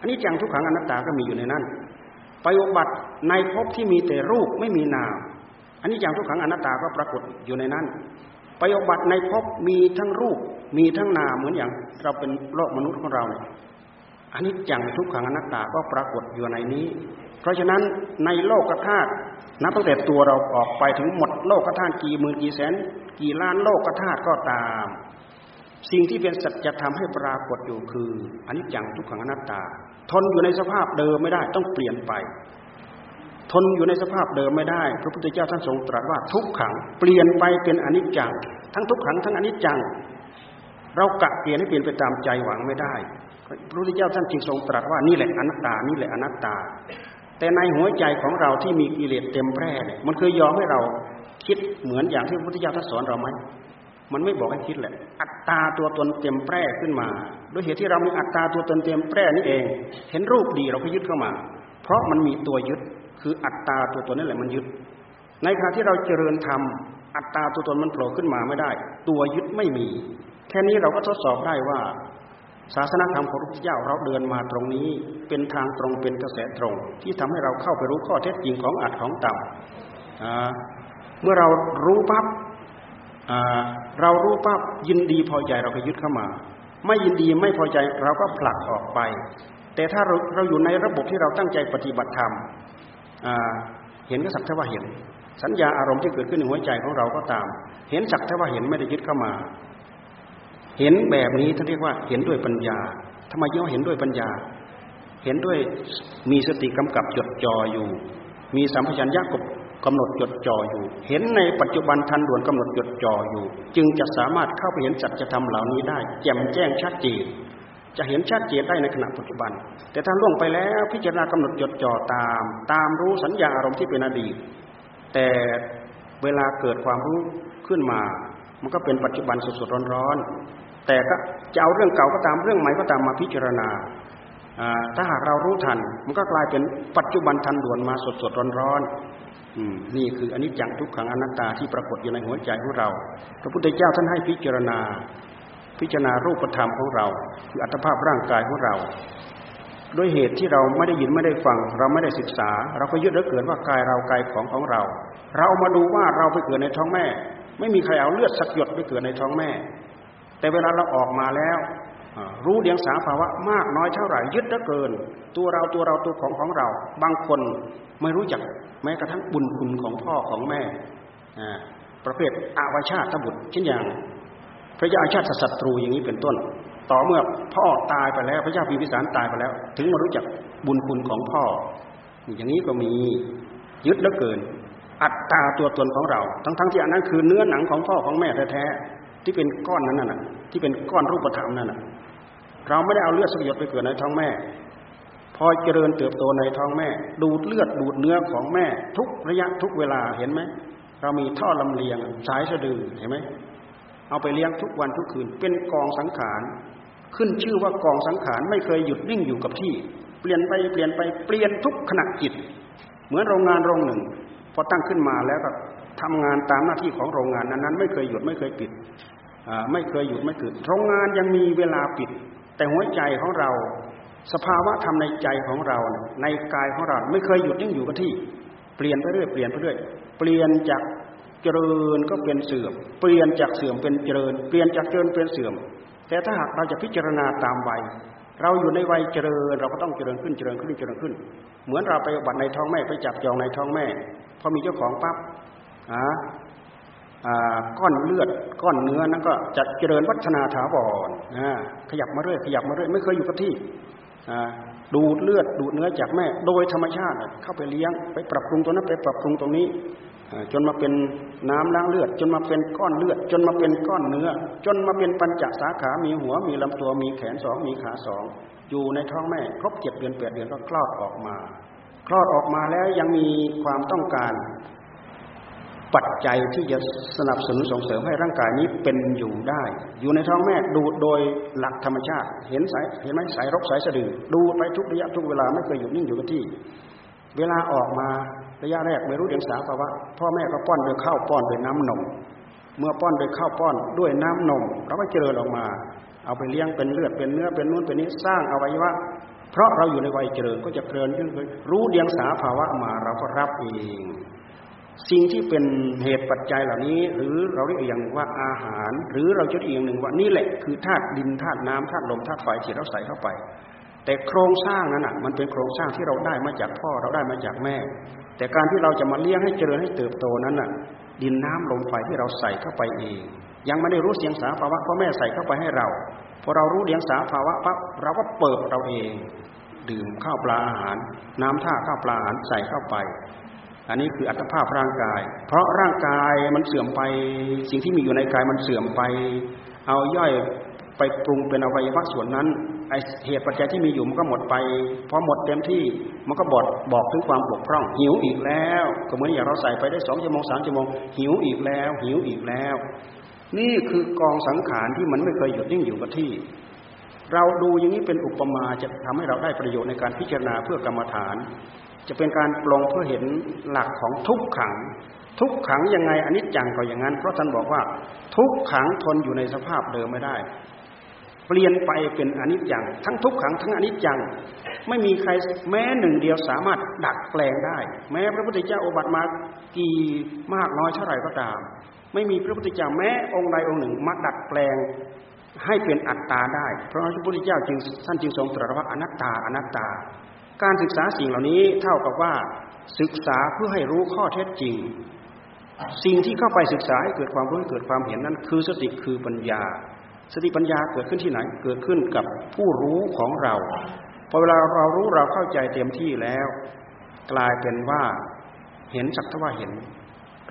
อันนี้จังทุกขังอนัตตาก็มีอยู่ในนั้นไปอบัติในภพที่มีแต่รูปไม่มีนาม อันนี้จังทุกขังอนัตตาก็ปรากฏอยู่ในนั้นไปอบัติในภพมีทั้งรูป มีทั้งนามเหมือนอย่างเราเป็นโลกมนุษย์ของเราเนี่ยอันนี้จังทุกขังอนัตตาก็ปรากฏอยู่ในนี้ เพราะฉะนั้นในโลกธาตุนับตั้งแต่ตัวเราออกไปถึงหมดโลกธาตุกี่หมื่นกี่แสน กี่ล้านโลกธาตุก็ตาม สิ่งที่เป็นสัจธรรมให้ปรากฏอยู่คืออันนี้จังทุกขังอนัตตา ทนอยู่ในสภาพเดิมไม่ได้ต้องเปลี่ยนไป ทนอยู่ในสภาพเดิมไม่ได้ พระพุทธเจ้าท่านทรงตรัสว่าทุกขังเปลี่ยนไปเป็นอนิจจัง ทั้งทุกขังทั้งอนิจจัง เรากะเปลี่ยนให้เปลี่ยนไปตามใจหวังไม่ได้พระพุทธเจ้าท่านจึงทรงตรัสว่านี่แหละอนัตตานี่แหละอนัตตา แต่ในหัวใจของเราที่มีกิเลสเต็มแพร่เนี่ยมันเคยยอมให้เราคิดเหมือนอย่างที่พระพุทธเจ้าท่านสอนเราไหมมันไม่บอกให้คิดแหละ อัตตาตัวตนเต็มแพร่ขึ้นมาด้วยเหตุที่เรามีอัตตาตัวตนเต็มแพร่นี่เอง เห็นรูปดีเราก็ยึดเข้ามา เพราะมันมีตัวยึดคืออัตตาตัวตนนั่นแหละมันยึด ในขณะที่เราเจริญธรรมอัตตาตัวตนมันโผล่ขึ้นมาไม่ได้ ตัวยึดไม่มี แค่นี้เราก็ทดสอบได้ว่าศาสนาธรรมของพระพุทธเจ้าเราเดินมาตรงนี้เป็นทางตรงเป็นกระแสตรง ที่ทำให้เราเข้าไปรู้ข้อเท็จจริงของอัตของต่ำเมื่อเรารู้ปั๊บเรารู้ปั๊บยินดีพอใจเราก็ยึดเข้ามา ไม่ยินดีไม่พอใจเราก็ผลักออกไป แต่ถ้าเราเราอยู่ในระบบที่เราตั้งใจปฏิบัติธรรมเห็นก็สักเท่ว่าเห็น สัญญาอารมณ์ที่เกิดขึ้นในหัวใจของเราก็ตาม เห็นสักเท่ว่าเห็นไม่ได้ยึดเข้ามา เห็นแบบนี้ท่านเรียกว่าเห็นด้วยปัญญาทำไมย่อเห็นด้วยปัญญา เห็นด้วยมีสติกำกับจดจ่ออยู่ มีสัมผัสัญญากบกำหนดจดจ่ออยู่ เห็นในปัจจุบันทันด่วนกำหนดจดจ่ออยู่ จึงจะสามารถเข้าไปเห็นจัจธรรมเหล่านี้ได้ แจ่มแจ้งชัดเจนจะเห็นชัดเจนได้ในขณะปัจจุบัน แต่ถ้าล่วงไปแล้วพิจารณากำหนดจดจ่อตาม ตามรู้สัญญาอารมณ์ที่เป็นอดีต แต่เวลาเกิดความรู้ขึ้นมา มันก็เป็นปัจจุบันสดๆร้อนๆ แต่ก็จะเอาเรื่องเก่าก็ตามเรื่องใหม่ก็ตามมาพิจารณา ถ้าหากเรารู้ทัน มันก็กลายเป็นปัจจุบันทันด่วนมาสดๆร้อนๆนี่คืออนิจจังทุกขังอนัตตาที่ปรากฏอยู่ในหัวใจของเรา พระพุทธเจ้าท่านให้พิจารณา พิจารณารูปธรรมของเรา คืออัตภาพร่างกายของเราด้วยเหตุที่เราไม่ได้ยินไม่ได้ฟัง เราไม่ได้ศึกษา เราก็ยึดแล้วเกิดว่ากายเรากายของของเรา เรามาดูว่าเราไปเกิดในท้องแม่ ไม่มีใครเอาเลือดสักหยดไปเกิดในท้องแม่ แต่เวลาเราออกมาแล้วรู้เดียงสาภาวะมากน้อยเท่าไหร่ยึดแล้วเกิน ตัวเราตัวเราตัวของของเรา บางคนไม่รู้จักแม้กระทั่งบุญคุณของพ่อของแม่ประเภทอาวชาติบุตรเช่นอย่าง พระยาอาชาติศัตรูอย่างนี้เป็นต้น ต่อเมื่อพ่อตายไปแล้วพระเจ้าพิพิสารตายไปแล้ว ถึงมารู้จักบุญคุณของพ่อ อย่างนี้ก็มียึดแล้วเกิน อัตตาตัวตนของเรา ทั้งๆที่อันนั้นคือเนื้อหนังของพ่อของแม่แท้ๆ ที่เป็นก้อนนั้นน่ะที่เป็นก้อนรูปธรรมนั่นน่ะเราไม่ได้เอาเลือดสักหยดไปเกิดในท้องแม่ พอเจริญเติบโตในท้องแม่ ดูดเลือดดูดเนื้อของแม่ ทุกระยะทุกเวลาเห็นไหมเรามีท่อลำเลียงสายสะดือเห็นไหมเอาไปเลี้ยงทุกวันทุกคืน เป็นกองสังขารขึ้นชื่อว่ากองสังขารไม่เคยหยุดนิ่งอยู่กับที่ เปลี่ยนไปเปลี่ยนไปเปลี่ยนทุกขณะจิต เหมือนโรงงานโรงหนึ่ง พอตั้งขึ้นมาแล้วก็ทำงานตามหน้าที่ของโรงงานนั้นๆไม่เคยหยุดไม่เคยปิด ไม่เคยหยุดไม่ปิดโรงงานยังมีเวลาปิด แต่หัวใจของเรา สภาวะธรรมในใจของเรา ในกายของเราไม่เคยหยุดนิ่งอยู่กับที่ เปลี่ยนไปเรื่อยเปลี่ยนไปเรื่อยเปลี่ยนจากเจริญก็เป็นเสื่อม เปลี่ยนจากเสื่อมเป็นเจริญ เปลี่ยนจากเจริญเป็นเสื่อม แต่ถ้าหากเราจะพิจารณาตามวัยเราอยู่ในวัยเจริญ เราก็ต้องเจริญขึ้นเจริญขึ้นเจริญขึ้น เหมือนเราไปบัตรในท้องแม่ไปจับจองในท้องแม่ พอมีเจ้าของปั๊บอ่า ก้อนเลือดก้อนเนื้อนั้นก็จะเจริญวัฒนาถาวรขยับมาเรื่อยขยับมาเรื่อยไม่เคยอยู่กับที่ดูดเลือดดูดเนื้อจากแม่ โดยธรรมชาติเข้าไปเลี้ยงไปปรับปรุงตรงนั้นไปปรับปรุงตรงนี้ จนมาเป็นน้ำล้างเลือด จนมาเป็นก้อนเลือด จนมาเป็นก้อนเนื้อ จนมาเป็นปัญจสาขา มีหัว มีลำตัว มีแขนสองมีขาสองอยู่ในท้องแม่ ครบเจ็ดเดือนแปดเดือนก็คลอดออกมา คลอดออกมาแล้วยังมีความต้องการ ปัจจัยที่จะสนับสนุนส่งเสริมให้ร่างกายนี้เป็นอยู่ได้ อยู่ในท้องแม่ดูโดยหลักธรรมชาติ เห็นสายเห็นไหมสายรกสายสะดือ ดูไปทุกระยะทุกเวลาไม่เคยหยุดนิ่งอยู่กับที่ เวลาออกมาระยะแรกไม่รู้เดียงสาภาวะพ่อแม่ก็ป้อนโดยข้าวป้อนโดยน้ำนมเมื่อป้อนโดยข้าวป้อนด้วยน้ำนมเราก็เจริญออกมา เอาไปเลี้ยงเป็นเลือดเป็นเนื้อเป็นนู้นเป็นนี้สร้างอวัยวะเพราะเราอยู่ในวัยเจริญก็จะเจริญขึ้นรู้เดียงสาภาวะมาเราก็รับเอง สิ่งที่เป็นเหตุปัจจัยเหล่านี้ หรือเราเรียกอย่างว่าอาหาร หรือเราจะเรียกอย่างหนึ่งว่านี่แหละคือธาตุดินธาตุน้ำธาตุลมธาตุไฟที่เราใส่เข้าไป แต่โครงสร้างนั้นอะมันเป็นโครงสร้างที่เราได้มาจากพ่อเราได้มาจากแม่ แต่การที่เราจะมาเลี้ยงให้เจริญให้เติบโตนั้นอะดินน้ำลมไฟที่เราใส่เข้าไปเอง ยังไม่ได้รู้เสียงสาภาวะพ่อแม่ใส่เข้าไปให้เราพอเรารู้เสียงสาภาวะปั๊บเราก็เปิดเราเอง ดื่มข้าวปลาอาหาร น้ำท่าข้าวปลาอาหารใส่เข้าไป อันนี้คืออัตภาพร่างกาย เพราะร่างกายมันเสื่อมไป สิ่งที่มีอยู่ในกายมันเสื่อมไป เอาย่อยไปปรุงเป็นอวัยวะส่วนนั้นไอเหตุปัจจัยที่มีอยู่มันก็หมดไปพอหมดเต็มที่มันก็บอกบอกถึงความบกพร่อง หิวอีกแล้ว ก็เหมือนอย่างเราใส่ไปได้สองชั่วโมงสามชั่วโมงหิวอีกแล้ว หิวอีกแล้ว นี่คือกองสังขารที่มันไม่เคยหยุดนิ่งอยู่กับที่ เราดูอย่างนี้เป็นอุปมาจะทำให้เราได้ประโยชน์ในการพิจารณาเพื่อกรรมฐาน จะเป็นการปลงเพื่อเห็นหลักของทุกขัง ทุกขังยังไงอันนี้จังก็อย่างนั้น เพราะท่านบอกว่า ทุกขังทนอยู่ในสภาพเดิมไม่ได้ เปลี่ยนไปเป็นอนิจจัง ทั้งทุกขังทั้งอนิจจัง ไม่มีใครแม้หนึ่งเดียวสามารถดัดแปลงได้ แม้พระพุทธเจ้าอบัติมากี่มากน้อยเท่าไหร่ก็ตาม ไม่มีพระพุทธเจ้าแม้องค์ใดองค์หนึ่งมาดัดแปลงให้เป็นอัตตาได้ เพราะพระพุทธเจ้าจึงท่านจึงทรงตรัสว่าอนัตตาอนัตตา การศึกษาสิ่งเหล่านี้เท่ากับว่าศึกษาเพื่อให้รู้ข้อเท็จจริง สิ่งที่เข้าไปศึกษาให้เกิดความรู้เกิดความเห็นนั้น คือสติคือปัญญา สติปัญญาเกิดขึ้นที่ไหนเกิดขึ้นกับผู้รู้ของเราพอเวลาเรารู้เราเข้าใจเต็มที่แล้ว กลายเป็นว่าเห็นสักทว่าเห็น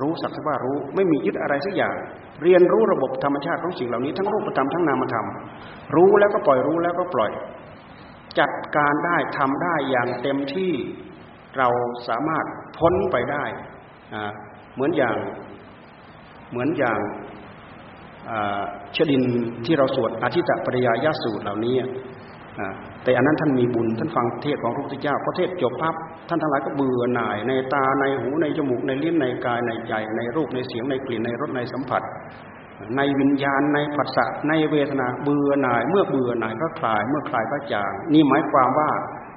รู้สักทว่ารู้ไม่มียึดอะไรสักอย่าง เรียนรู้ระบบธรรมชาติของสิ่งเหล่านี้ทั้งรูปธรรมทั้งนามธรรมรู้แล้วก็ปล่อยรู้แล้วก็ปล่อย จัดการได้ทำได้อย่างเต็มที่เราสามารถพ้นไปได้ เหมือนอย่างเหมือนอย่างชดินที่เราสวดอาทิตตปริยายาสูตรเหล่านี้แต่อันนั้นท่านมีบุญท่านฟังเทศของพระพุทธเจ้าพอเทศจบพับท่านทั้งหลายก็เบื่อหน่าย ในตาในหูในจมูกในลิ้นในกายในใจ ในรูปในเสียงในกลิ่นในรสในสัมผัส ในวิญญาณในผัสสะในเวทนาเบื่อหน่าย เมื่อเบื่อหน่ายก็คลาย เมื่อคลายก็จาง นี่หมายความว่า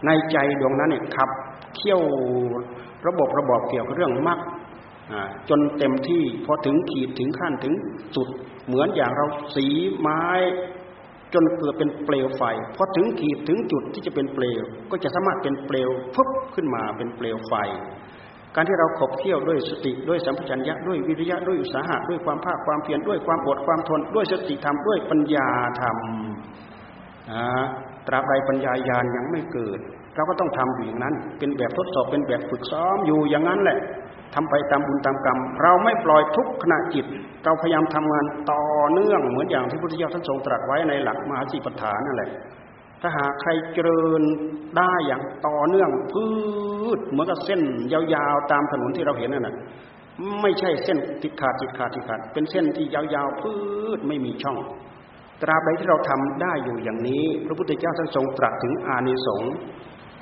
ในใจดวงนั้นเนี่ยขับเที่ยวระบบระบบเกี่ยวกับเรื่องมรรคจนเต็มที่พอถึงขีดถึงขั้นถึงจุด เหมือนอย่างเราสีไม้ จนเกิดเป็นเปลวไฟพอถึงขีดถึงจุดที่จะเป็นเปลว ก็จะสามารถเป็นเปลวพุบขึ้นมาเป็นเปลวไฟ การที่เราขบเคี่ยวด้วยสติด้วยสัมผัสัญญะด้วยวิริยะด้วยอุตสาหะด้วยความภาคความเพียรด้วยความอดความทน ด้วยสติธรรมด้วยปัญญาธรรมตราบใดปัญญายาณยังไม่เกิด เราก็ต้องทำอยู่อย่างนั้น เป็นแบบทดสอบเป็นแบบฝึกซ้อมอยู่อย่างนั้นแหละทำไปตามบุญตามกรรม เราไม่ปล่อยทุกขณะจิต เราพยายามทำงานต่อเนื่องเหมือนอย่างที่พระพุทธเจ้าท่านทรงตรัสไว้ในหลักมหาสีปฐานนั่นแหละ ถ้าหากใครเจริญได้อย่างต่อเนื่องพืชเหมือนกับเส้นยาวๆตามถนนที่เราเห็นนั่นแหะไม่ใช่เส้นติดขาดติดขาดติดขาดเป็นเส้นที่ยาวๆพืชไม่มีช่อง ตราบใดที่เราทำได้อยู่อย่างนี้ พระพุทธเจ้าท่านทรงตรัสถึงอานิสงส์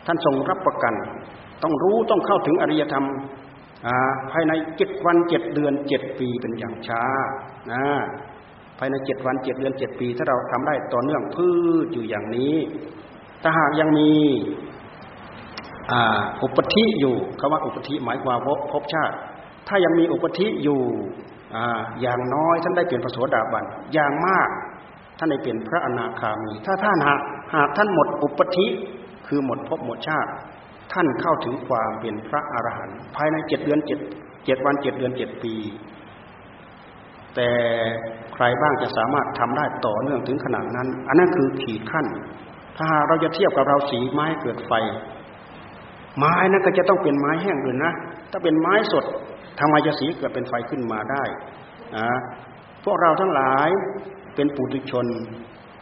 ท่านทรงรับประกัน ต้องรู้ต้องเข้าถึงอริยธรรมภายในเจ็ดวันเจ็ดเดือนเจ็ดปีเป็นอย่างช้านะ ภายในเจ็ดวันเจ็ดเดือนเจ็ดปี ถ้าเราทำได้ต่อเนื่องพืชอยู่อย่างนี้ ถ้าหากยังมีอุปธิอยู่คำว่าอุปธิหมายความว่าภพชาติ ถ้ายังมีอุปธิอยู่อย่างน้อยท่านได้เป็นพระโสดาบันอย่างมาก ท่านได้เป็นพระอนาคามี ถ้าท่านหากหากท่านหมดอุปธิคือหมดภพหมดชาติ ท่านเข้าถึงความเป็นพระอรหันต์ภายในเจ็ดเดือนเจ็ดเจ็ดวันเจ็ดเดือนเจ็ดปี แต่ใครบ้างจะสามารถทำได้ต่อเนื่องถึงขนาดนั้น อันนั้นคือขีดขั้น ถ้าเราจะเทียบกับเราสีไม้เกิดไฟ ไม้นั้นก็จะต้องเป็นไม้แห้งอื่นนะถ้าเป็นไม้สดทำไมจะสีเกิดเป็นไฟขึ้นมาได้นะพวกเราทั้งหลายเป็นปุถุชน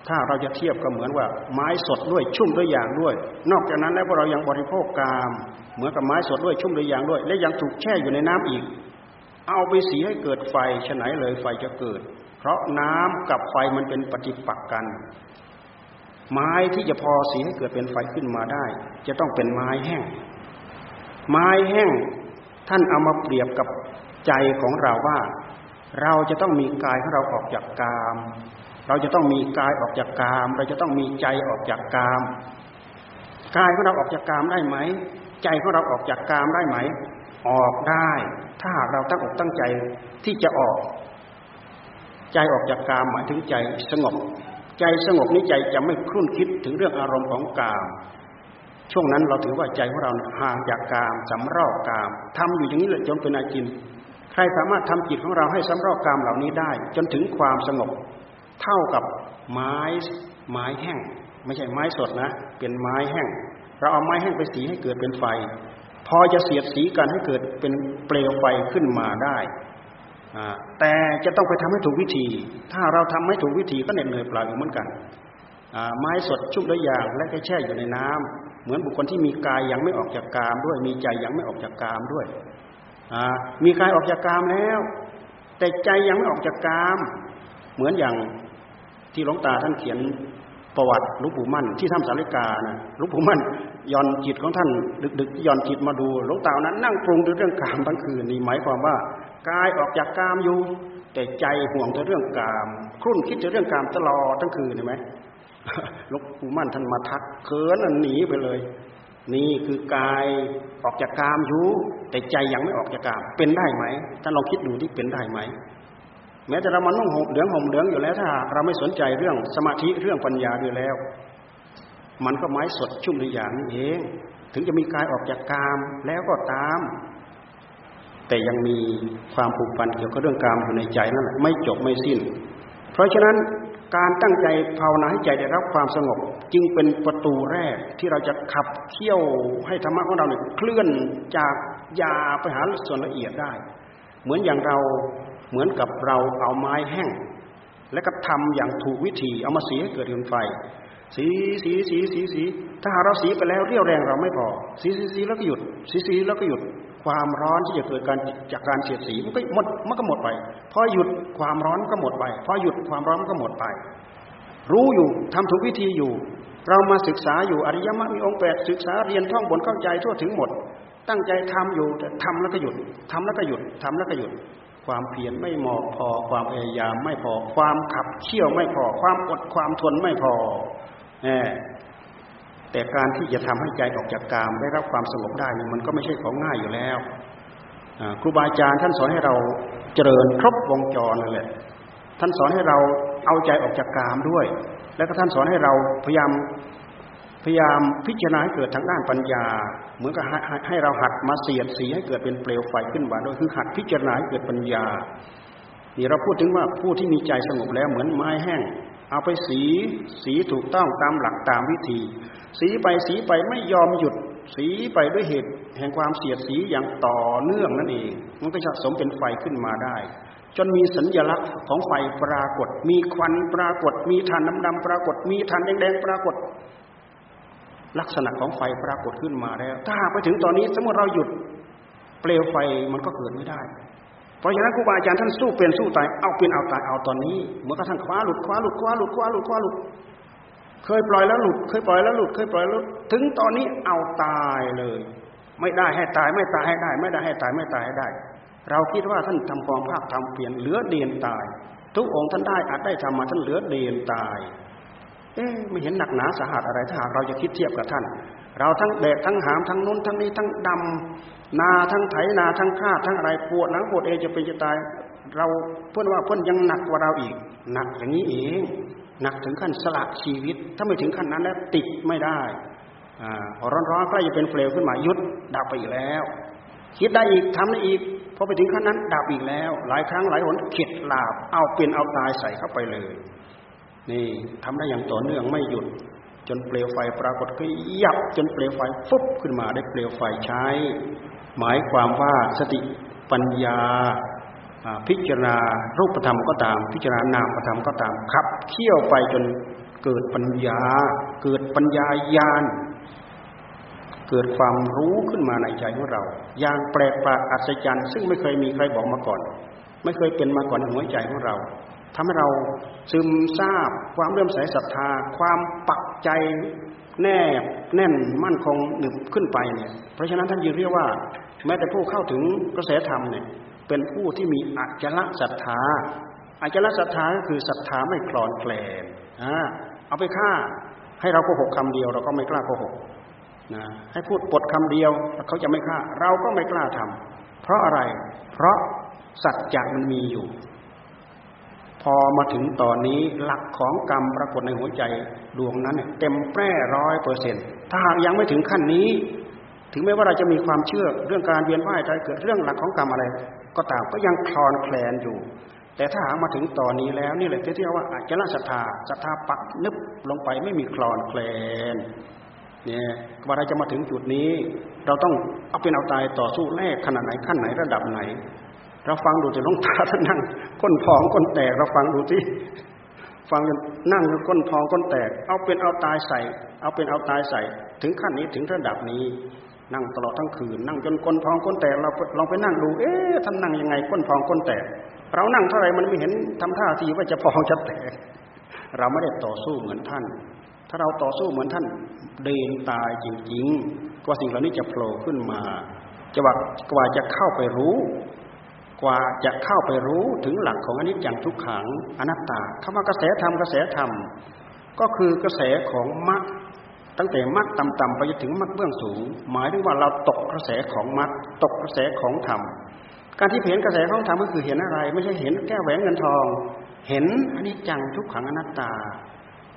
ถ้าเราจะเทียบก็เหมือนว่า ไม้สดด้วยชุ่มด้วยอย่างด้วย นอกจากนั้นแล้วพวกเรายังบริโภคกาม เหมือนกับไม้สดด้วยชุ่มด้วยอย่างด้วย และยังถูกแช่อยู่ในน้ำอีก เอาไปสีให้เกิดไฟฉไหนเลยไฟจะเกิด เพราะน้ำกับไฟมันเป็นปฏิปักษ์กัน ไม้ที่จะพอสีให้เกิดเป็นไฟขึ้นมาได้ จะต้องเป็นไม้แห้ง ไม้แห้งท่านเอามาเปรียบกับใจของเราว่า เราจะต้องมีกายของเราออกจากกาม เราจะต้องมีกายออกจากกาม เราจะต้องมีใจออกจากกามกายของเราออกจากกามได้ไหม ใจของเราออกจากกามได้ไหม ออกได้ ถ้าหากเราตั้งอกตั้งใจที่จะออก ใจออกจากกามหมายถึงใจสงบ ใจสงบนี้ใจจะไม่ครุ่นคิดถึงเรื่องอารมณ์ของกามช่วงนั้นเราถือว่าใจของเราห่างจากกามสำรอกกามทำอยู่อย่างนี้เลยจนเป็นอาจิน ใครสามารถทำจิตของเราให้สำรอกกามเหล่านี้ได้ จนถึงความสงบ เท่ากับไม้ไม้แห้ง ไม่ใช่ไม้สดนะ เป็นไม้แห้ง เราเอาไม้แห้งไปสีให้เกิดเป็นไฟ พอจะเสียดสีกันให้เกิดเป็นเปลวไฟขึ้นมาได้แต่จะต้องไปทำให้ถูกวิธี ถ้าเราทำไม่ถูกวิธีก็เหน็ดเหนื่อยเปล่าอยู่เหมือนกันไม้สดชุ่มด้วยยางและก็แช่อยู่ในน้ำเหมือนบุคคลที่มีกายยังไม่ออกจากกามด้วย มีใจยังไม่ออกจากกามด้วยมีกายออกจากกามแล้ว แต่ใจยังไม่ออกจากกาม เหมือนอย่างที่หลวงตาท่านเขียนประวัติหลวงปู่มั่นที่ทำสาริกานะหลวงปู่มั่น ย่อนจิตของท่าน ดึกๆย่อนจิตมาดูหลวงตานั้น นั่งปรุงเรื่องกามทั้งคืนนี่หมายความว่ากายออกจากกามอยู่ แต่ใจห่วงแต่เรื่องกาม ครุ่นคิดแต่เรื่องกามตลอดทั้งคืนเห็นไหมหลวงปู่มั่นท่านมาทักเขินหนีไปเลย นี่คือกายออกจากกามอยู่ แต่ใจยังไม่ออกจากกาม เป็นได้ไหมท่านลองคิดดูที่เป็นได้ไหมแม้แต่เรามานุ่งห่มเหลืองห่มเหลืองอยู่แล้วถ้าเราไม่สนใจเรื่องสมาธิเรื่องปัญญาด้วยแล้ว มันก็ไม้สดชุ่มในอย่างนี้เอง ถึงจะมีกายออกจากกามแล้วก็ตาม แต่ยังมีความผูกพันเกี่ยวกับเรื่องกามอยู่ในใจนั่นแหละไม่จบไม่สิ้น เพราะฉะนั้นการตั้งใจภาวนาให้ใจได้รับความสงบ จึงเป็นประตูแรกที่เราจะขับเคี่ยวให้ธรรมะของเราเนี่ยเคลื่อนจากยาไปหาส่วนละเอียดได้ เหมือนอย่างเราเหมือนกับเราเอาไม้แห้ง และก็ทำอย่างถูกวิธีเอามาเสีให้เกิดเป็นไฟ สีสีสีสีสีถ้าหาเราสีไปแล้วเรี่ยวแรงเราไม่พอ สีสีสีแล้วก็หยุด สีสีแล้วก็หยุด ความร้อนที่จะเกิดการจากการเสียดสีมันก็หมดมันก็หมดไป พอหยุดความร้อนก็หมดไป พอหยุดความร้อนก็หมดไป รู้อยู่ทำถูกวิธีอยู่ เรามาศึกษาอยู่อริยมรรคมีองค์แปดศึกษาเรียนท่องบนเข้าใจทั่วถึงหมด ตั้งใจทำอยู่แต่ทำแล้วก็หยุดทำแล้วก็หยุดทำแล้วก็หยุด ความเพียรไม่เหมาะพอ ความพยายามไม่พอ ความขับเคี่ยวไม่พอ ความอดความทนไม่พอ แต่การที่จะทำให้ใจออกจากกามได้รับความสงบได้นี่มันก็ไม่ใช่ของง่ายอยู่แล้วครูบาอาจารย์ท่านสอนให้เราเจริญครบวงจรนั่นแหละท่านสอนให้เราเอาใจออกจากกามด้วย แล้วก็ท่านสอนให้เราพยายามพยายามพิจารณาให้เกิดทางด้านปัญญา เหมือนกับให้เราหัดมาเสียดสีให้เกิดเป็นเปลวไฟขึ้นมาโดยคือหัดพิจารณาให้เกิดปัญญานี่เราพูดถึงว่าผู้ที่มีใจสงบแล้วเหมือนไม้แห้ง เอาไปสีสีถูกต้องตามหลักตามวิธี สีไปสีไปไม่ยอมหยุด สีไปด้วยเหตุแห่งความเสียดสีอย่างต่อเนื่องนั่นเอง มันก็จะสมเป็นไฟขึ้นมาได้ จนมีสัญลักษณ์ของไฟปรากฏ มีควันปรากฏ มีฐานดำๆปรากฏ มีฐานแดงๆปรากฏ ลักษณะของไฟปรากฏขึ้นมาแล้ว ถ้าไปถึงตอนนี้สมมติเราหยุดเปลวไฟมันก็เกิดไม่ได้ เพราะฉะนั้นครูบาอาจารย์ท่านสู้เป็นสู้ตายเอาเป็นเอาตายเอาตอนนี้เมื่อกระทั่งคว้าหลุดคว้าหลุดคว้าหลุดคว้าหลุดคว้าหลุดเคยปล่อยแล้วหลุดเคยปล่อยแล้วหลุดเคยปล่อยแล้วถึงตอนนี้เอาตายเลย ไม่ได้ให้ตายไม่ตายให้ได้ ไม่ได้ให้ตายไม่ตายให้ได้ เราคิดว่าท่านทำความภาคทำเปลี่ยนเหลือเดียนตาย ทุกองค์ท่านได้อาจได้ทำมาท่านเหลือเดียนตายเอ๊ไม่เห็นหนักหนาสาหัสอะไรถ้าหากเราจะคิดเทียบกับท่าน เราทั้งแบกทั้งหามทั้งนู้นทั้งนี้ทั้งดำนาทั้งไถนาทั้งฆ่าทั้งอะไรปวดหลังปวดเอจะเป็นจะตาย เราเพื่อนว่าเพื่อนยังหนักกว่าเราอีก หนักอย่างนี้เองหนักถึงขั้นสละชีวิต ถ้าไม่ถึงขั้นนั้นแล้วติดไม่ได้อพอร้อนๆใกล้จะเป็นเปลวขึ้นมายุดดับไปอีกแล้ว คิดได้อีกทำได้อีกพอไปถึงขั้นนั้นดับอีกแล้ว หลายครั้งหลายหนเข็ดลาบเอาเป็นเอาตายใส่เข้าไปเลย นี่ทำได้อย่างต่อเนื่องไม่หยุด จนเปลวไฟปรากฏก็ยับจนเปลวไฟฟุบขึ้นมาได้เปลวไฟใช้ หมายความว่าสติปัญญาพิจารณารูปธรรมก็ตาม พิจารณานามธรรมก็ตามขับเคี่ยวไปจนเกิดปัญญา เกิดปัญญาญาณเกิดความรู้ขึ้นมาในใจของเรา อย่างแปลกประหลาดอัศจรรย์ซึ่งไม่เคยมีใครบอกมาก่อน ไม่เคยเป็นมาก่อนในหัวใจของเราทำให้เราซึมซาบความเริ่มใสศรัทธา ความปัก ใจแน่แน่นมั่นคงหนึบขึ้นไปเนี่ย เพราะฉะนั้นท่านยืนเรียกว่า แม้แต่ผู้เข้าถึงกระแสธรรมเนี่ยเป็นผู้ที่มีอัจฉริศรัทธาอัจฉริศรัทธาก็คือศรัทธาไม่คลอนแคลนอ่าเอาไปฆ่าให้เราโกหกคำเดียวเราก็ไม่กล้าโกหกนะให้พูดปดคำเดียวเขาจะไม่ฆ่า เราก็ไม่กล้าทำเพราะอะไร เพราะสัจจะมันมีอยู่ อมาถึงตอนนี้หลักของกรรมปรากฏในหัวใจดวงนั้นเต็มแปร่ร้อยเปอร์เซ็นต์ถ้าหากยังไม่ถึงขั้นนี้ ถึงแม้ว่าเราจะมีความเชื่อเรื่องการเวียนว่ายตายเกิดเรื่องหลักของกรรมอะไร ก็ตามก็ยังคลอนแคลนอยู่ แต่ถ้าหากมาถึงตอนนี้แล้วนี่แหละที่เรียกว่าอาจละศรัทธาศรัทธาปักนึบลงไปไม่มีคลอนแคลนเนี่ยว่าเราจะมาถึงจุดนี้ เราต้องเอาเป็นเอาตายต่อสู้แรกขนาดไหนขั้นไหนระดับไหน เราฟังดูจะลงตาท่านนั่งก้นพองก้นแตก เราฟังดูที่ฟังนั่งก้นพองก้นแตก เอาเป็นเอาตายใส่ เอาเป็นเอาตายใส่ ถึงขั้นนี้ถึงระดับนี้ นั่งตลอดทั้งคืน นั่งจนก้นพองก้นแตกเราลองไปนั่งดู เอ๊ะท่านนั่งยังไงก้นพองก้นแตก เรานั่งเท่าไรมันไม่เห็นทำท่าทีว่าจะพองจะแตก เราไม่ได้ต่อสู้เหมือนท่าน ถ้าเราต่อสู้เหมือนท่านเดินตายจริงๆกว่าสิ่งเหล่านี้จะโผล่ขึ้นมาจะว่ากว่าจะเข้าไปรู้ กว่าจะเข้าไปรู้ถึงหลักของอนิจจังทุกขังอนัตตาคำว่ากระแสธรรมกระแสธรรม ก็คือกระแสของมรรคตั้งแต่มรรคต่ำๆไปจนถึงมรรคเบื้องสูง หมายถึงว่าเราตกกระแสของมรรคตกกระแสของธรรมการที่เห็นกระแสของธรรมก็คือเห็นอะไร ไม่ใช่เห็นแก้วแหวนเงินทอง เห็นอนิจจังทุกขังอนัตตา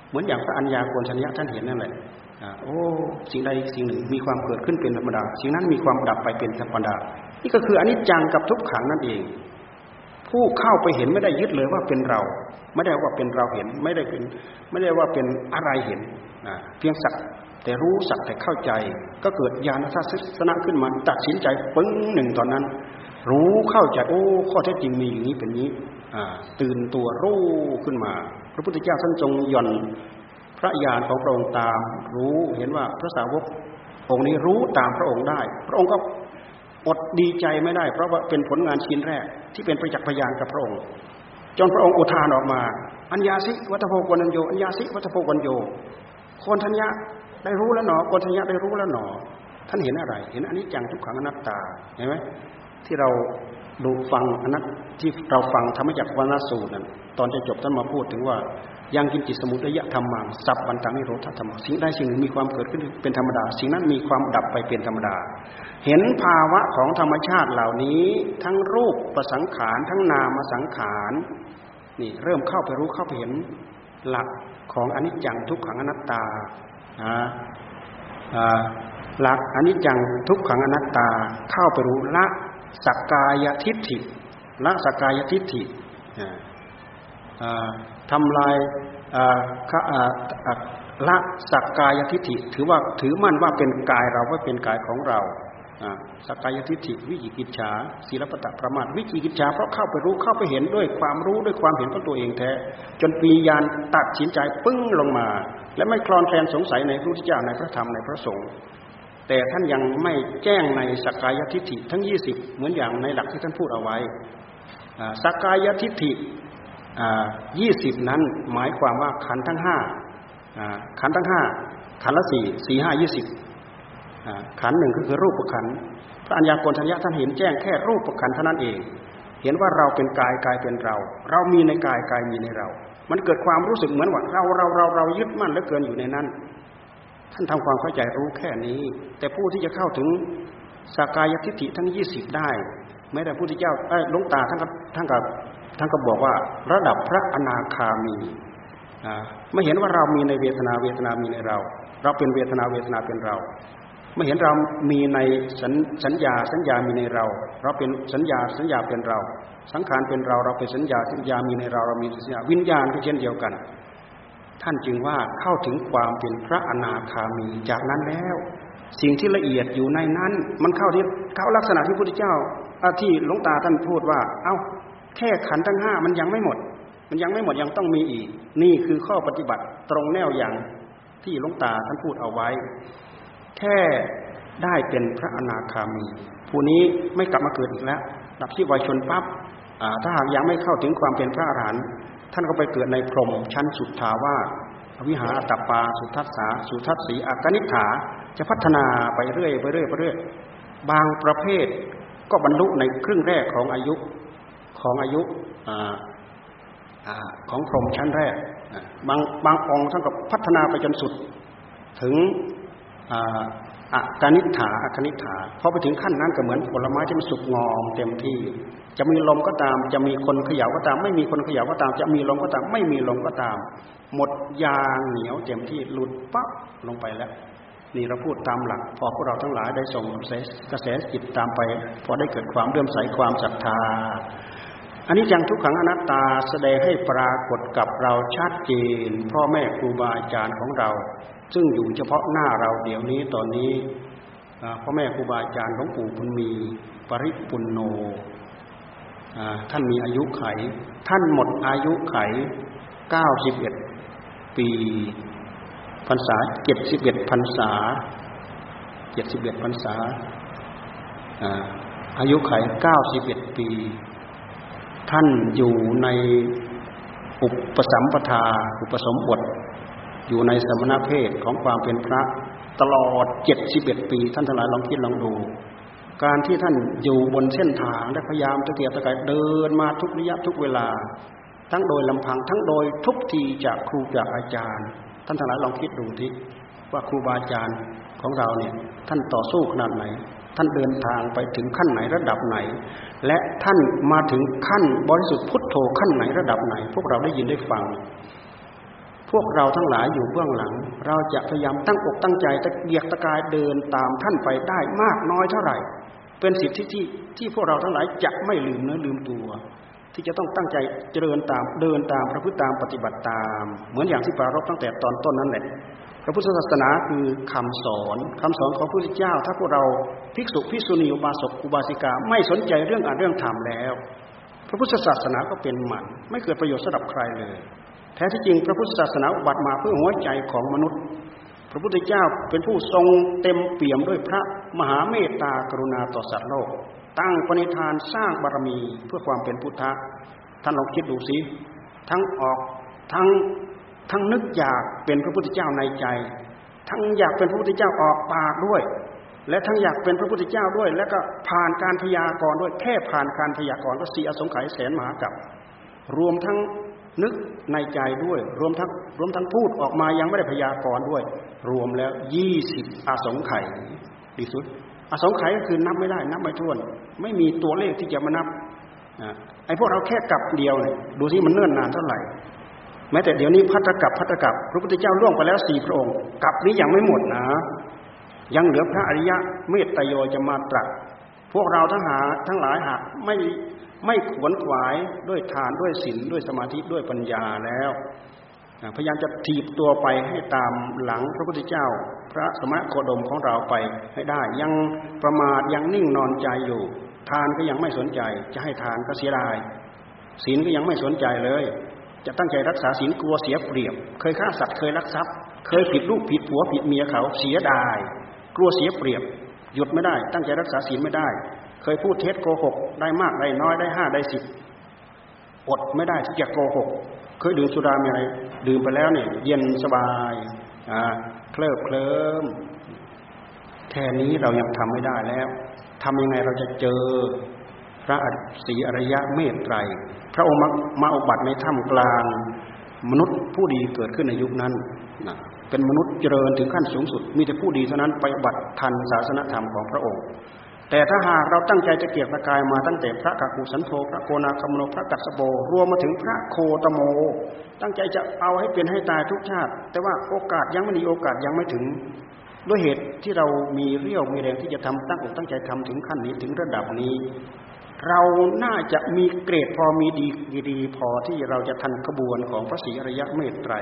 เหมือนอย่างพระอัญญาโกณชัญญะท่านเห็นนั่นแหละโอ้สิ่งใดสิ่งหนึ่งมีความเกิดขึ้นเป็นธรรมดา สิ่งนั้นมีความดับไปเป็นธรรมดา นี่ก็คืออนิจจังกับทุกขังนั่นเอง ผู้เข้าไปเห็นไม่ได้ยึดเลยว่าเป็นเรา ไม่ได้ว่าเป็นเราเห็น ไม่ได้เป็น ไม่ได้ว่าเป็นอะไรเห็นเพียงสักแต่รู้สักแต่เข้าใจ ก็เกิดญาณทัศนะขึ้นมาตัดสินใจปึ้งหนึ่งตอนนั้น รู้เข้าใจโอ้ข้อเท็จจริงมีอย่างนี้เป็นนี้ตื่นตัวรู้ขึ้นมา พระพุทธเจ้าท่านทรงย่อนพระญาณของพระองค์ตาม รู้เห็นว่าพระสาวกองค์นี้รู้ตามพระองค์ได้ พระองค์ก็ อดดีใจไม่ได้ เพราะว่าเป็นผลงานชิ้นแรก ที่เป็นประจักษ์พยานกับพระองค์ จนพระองค์อุทานออกมา อัญญาสิวัตโพกวันโยอัญญาสิวัตโพกวันโยโคนทัญญาได้รู้แล้วหนอโกฏญะได้รู้แล้วหนอ ท่านเห็นอะไร เห็นอนิจจังทุกขังอนัตตาเห็นไหมที่เราดูฟังอนัตที่เราฟังธรรมจักรวนาสูตรนั้นตอนจะจบท่านมาพูดถึงว่ายังกินจิตสมุทัยธรรมังสัพพันธามิโรธธรรมสิ่งใดสิ่งหนึ่งมีความเกิดขึ้นเป็นธรรมดา สิ่งนั้นมีความดับไปเป็นธรรมดา เห็นภาวะของธรรมชาติเหล่านี้ทั้งรูปประสังขารทั้งนามสังขารนี่เริ่มเข้าไปรู้เข้าไปเห็นหลักของอนิจจังทุกขังอนัตตาหลักอนิจจังทุกขังอนัตตาเข้าไปรู้ละสักกายทิฏฐิละสักกายทิฏฐิทำลายละสักกายทิฏฐิถือว่าถือมั่นว่าเป็นกายเราว่าเป็นกายของเรา สักกายทิฏฐิวิจิกิจฉาศีลปตะประมาทวิจิกิจฉาเพราะเข้าไปรู้เข้าไปเห็นด้วยความรู้ด้วยความเห็นของตัวเองแท้ จนปียานตัดสินใจปึ้งลงมา และไม่คลอนแคลนสงสัยในพระพุทธเจ้าในพระธรรมในพระสงฆ์แต่ท่านยังไม่แจ้งในสักกายทิฏฐิทั้งยี่สิบเหมือนอย่างในหลักที่ท่านพูดเอาไว้สักกายทิฏฐิยี่สิบนั้นหมายความว่าขันทั้งห้าขันทั้งห้าขันละสี่สี่ห้ายี่สิบ ขันหนึ่งก็คือรูปขันพระอัญญาโกณทัญญาท่านเห็นแจ้งแค่รูปขันเท่านั้นเอง เห็นว่าเราเป็นกายกายเป็นเรา เรามีในกายกายมีในเรา มันเกิดความรู้สึกเหมือนว่าเราเราเราเรายึดมั่นเหลือเกินอยู่ในนั้น ท่านทำความเข้าใจรู้แค่นี้ แต่ผู้ที่จะเข้าถึงสากายทิฏฐิทั้งยี่สิบได้แม้แต่ผู้ที่เจ้าไอ้ลงตาท่านก็ท่านก็ท่านก็บอกว่าระดับพระอนาคามีไม่เห็นว่าเรามีในเวทนาเวทนามีในเรา เราเป็นเวทนาเวทนาเป็นเรา ไม่เห็นเรามีในสัญสัญญา สัญญามีในเรา เราเป็นสัญญาสัญญาเป็นเรา สังขารเป็นเราเราเป็นสัญญาสัญญามีในเราเรามีสัญญาวิญญาณก็เช่นเดียวกัน ท่านจึงว่าเข้าถึงความเป็นพระอนาคามีจากนั้นแล้ว สิ่งที่ละเอียดอยู่ในนั้น มันเข้าที่เข้าลักษณะที่พระพุทธเจ้าที่หลวงตาท่านพูดว่า เอ้าแค่ขันทั้งห้ามันยังไม่หมด มันยังไม่หมดยังต้องมีอีก นี่คือข้อปฏิบัติตรงแนวอย่างที่หลวงตาท่านพูดเอาไว้ แค่ได้เป็นพระอนาคามี ผู้นี้ไม่กลับมาเกิดอีกแล้วดับที่วัยชนปั๊บถ้าหากยังไม่เข้าถึงความเป็นพระอรหันต์ท่านก็ไปเกิดในพรหมชั้นสุดทาว่าวิหารตปา สุทัศสาสุทัศสีอากนิฐาจะพัฒนาไปเรื่อยไปเรื่อยไปเรื่อยบางประเภทก็บรรลุในครึ่งแรกของอายุของอายุของพรหมชั้นแรกบางบางองค์ท่านก็พัฒนาไปจนสุดถึง อะกานิฐาอคณิฐาพอไปถึงขั้นนั้นก็เหมือนผลไม้ที่มันสุกงอมเต็มที่ จะมีลมก็ตาม จะมีคนเขย่าก็ตาม ไม่มีคนเขย่าก็ตาม จะมีลมก็ตาม ไม่มีลมก็ตาม หมดยางเหนียวเต็มที่หลุดปั๊บลงไปแล้ว นี่เราพูดตามหลัก พอพวกเราทั้งหลายได้ส่งกระแสกระแสจิตตามไป พอได้เกิดความเลื่อมใสความศรัทธาอันนี้จังทุกขังอนัตตาแสดงให้ปรากฏกับเราชัดเจนพ่อแม่ครูบาอาจารย์ของเรา ซึ่งอยู่เฉพาะหน้าเราเดี๋ยวนี้ตอนนี้พ่อแม่ครูบาอาจารย์หลวงปู่บุญมีปริปุนโนท่านมีอายุไข ท่านหมดอายุไขเก้าสิบเอ็ดปีพรรษาเจ็ดสิบเอ็ดพรรษาเจ็ดสิบเอ็ดพรรษาอายุไขเก้าสิบเอ็ดปี ท่านอยู่ในอุปสัมปทา อุปสมบท อยู่ในสมณเพศของความเป็นพระตลอดเจ็ดสิบเอ็ดปี ท่านทั้งหลายลองคิดลองดู การที่ท่านอยู่บนเส้นทางและพยายามตะเกียบตะกายเดินมาทุกระยะทุกเวลา ทั้งโดยลำพังทั้งโดยทุกทีจากครูจากอาจารย์ ท่านทั้งหลายลองคิดดูที่ว่าครูบาอาจารย์ของเราเนี่ยท่านต่อสู้ขนาดไหน ท่านเดินทางไปถึงขั้นไหนระดับไหน และท่านมาถึงขั้นบริสุทธิ์พุทโธขั้นไหนระดับไหน พวกเราได้ยินได้ฟัง พวกเราทั้งหลายอยู่เบื้องหลัง เราจะพยายามตั้งอกตั้งใจตะเกียกตะกายเดินตามท่านไปได้มากน้อยเท่าไหร่ เป็นสิทธิที่ที่พวกเราทั้งหลายจะไม่ลืมเนื้อลืมตัว ที่จะต้องตั้งใจเจริญตามเดินตามพระพุทธตามปฏิบัติตาม เหมือนอย่างที่ปรารบตั้งแต่ตอนต้นนั้นแหละพระพุทธศาสนาคือคำสอนคำสอนของพระพุทธเจ้า ถ้าพวกเราภิกษุภิกษุณีอุบาสกอุบาสิกาไม่สนใจเรื่องอ่านเรื่องธรรมแล้ว พระพุทธศาสนาก็เป็นหมันไม่เกิดประโยชน์สำหรับใครเลย ท้ที่จริงพระพุทธศาสนาอุบัติมาเพื่อหัวใจของมนุษย์ พระพุทธเจ้าเป็นผู้ทรงเต็มเปี่ยมด้วยพระมหาเมตตากรุณาต่อสัตว์โลก ตั้งปณิธานสร้างบารมีเพื่อความเป็นพุทธะท่านลองคิดดูสิทั้งออกทั้งทั้งนึกอยากเป็นพระพุทธเจ้าในใจ ทั้งอยากเป็นพระพุทธเจ้าออกปากด้วย และทั้งอยากเป็นพระพุทธเจ้าด้วย แล้วก็ผ่านการพยากรณ์ด้วยแค่ผ่านการพยากรณ์ก็สีอสงไขยแสนมหากับรวมทั้ง นึกในใจด้วย รวมทั้งรวมทั้งพูดออกมายังไม่ได้พยากรณ์ด้วย รวมแล้วยี่สิบอาสงไขยดีสุดอาสงไขยก็คือนับไม่ได้ นับไม่ถ้วน ไม่มีตัวเลขที่จะมานับไอ้พวกเราแค่กับเดียวเนี่ยดูสิมันเนิ่นนานเท่าไหร่แม้แต่เดี๋ยวนี้พัตกับพัตกับพระพุทธเจ้าล่วงไปแล้วสี่พระองค์กับนี้ยังไม่หมดนะ ยังเหลือพระอริยะเมตโยจะมาตรัสพวกเราทั้งหาทั้งหลายหากไม่ ไม่ขวนขวายด้วยทานด้วยศีลด้วยสมาธิด้วยปัญญาแล้วพยายามจะถีบตัวไปให้ตามหลังพระพุทธเจ้า พระสมณโคดมของเราไปให้ได้ ยังประมาทยังนิ่งนอนใจอยู่ ทานก็ยังไม่สนใจ จะให้ทานก็เสียดายศีลก็ยังไม่สนใจเลย จะตั้งใจรักษาศีลกลัวเสียเปรียบ เคยฆ่าสัตว์เคยลักทรัพย์ เคยผิดลูกผิดผัวผิดเมียเขาเสียดาย กลัวเสียเปรียบ หยุดไม่ได้ ตั้งใจรักษาศีลไม่ได้ เคยพูดเท็จโกหก ได้มากได้น้อยได้ห้าได้สิบอดไม่ได้ที่จะโกหก เคยดื่มสุรามีอะไรดื่มไปแล้วเนี่ยเย็นสบายอ่าเคลิบเคลิ้มแค่นี้เรายังทำไม่ได้แล้วทำยังไงเราจะเจอพระศรีอริยะเมตไตร พระองค์มาอุบัติในถ้ำกลาง มนุษย์ผู้ดีเกิดขึ้นในยุคนั้นนะเป็นมนุษย์เจริญถึงขั้นสูงสุด มีแต่ผู้ดีเท่านั้นไปบัติทันศาสนธรรมของพระองค์ แต่ถ้าหากเราตั้งใจจะเกียรติกายมาตั้งแต่พระกักุสันโธพระโกนาคมโนพระกัสสโบ รวมมาถึงพระโคตโม ตั้งใจจะเอาให้เป็นให้ตายทุกชาติ แต่ว่าโอกาสยังไม่มีโอกาสยังไม่ถึง ด้วยเหตุที่เรามีเรี่ยวมีแรงที่จะทำตั้งอกตั้งใจทำถึงขั้นนี้ถึงระดับนี้ เราน่าจะมีเกรดพอมีดีดีพอที่เราจะทันขบวนของพระศรีอริยะเมตไตร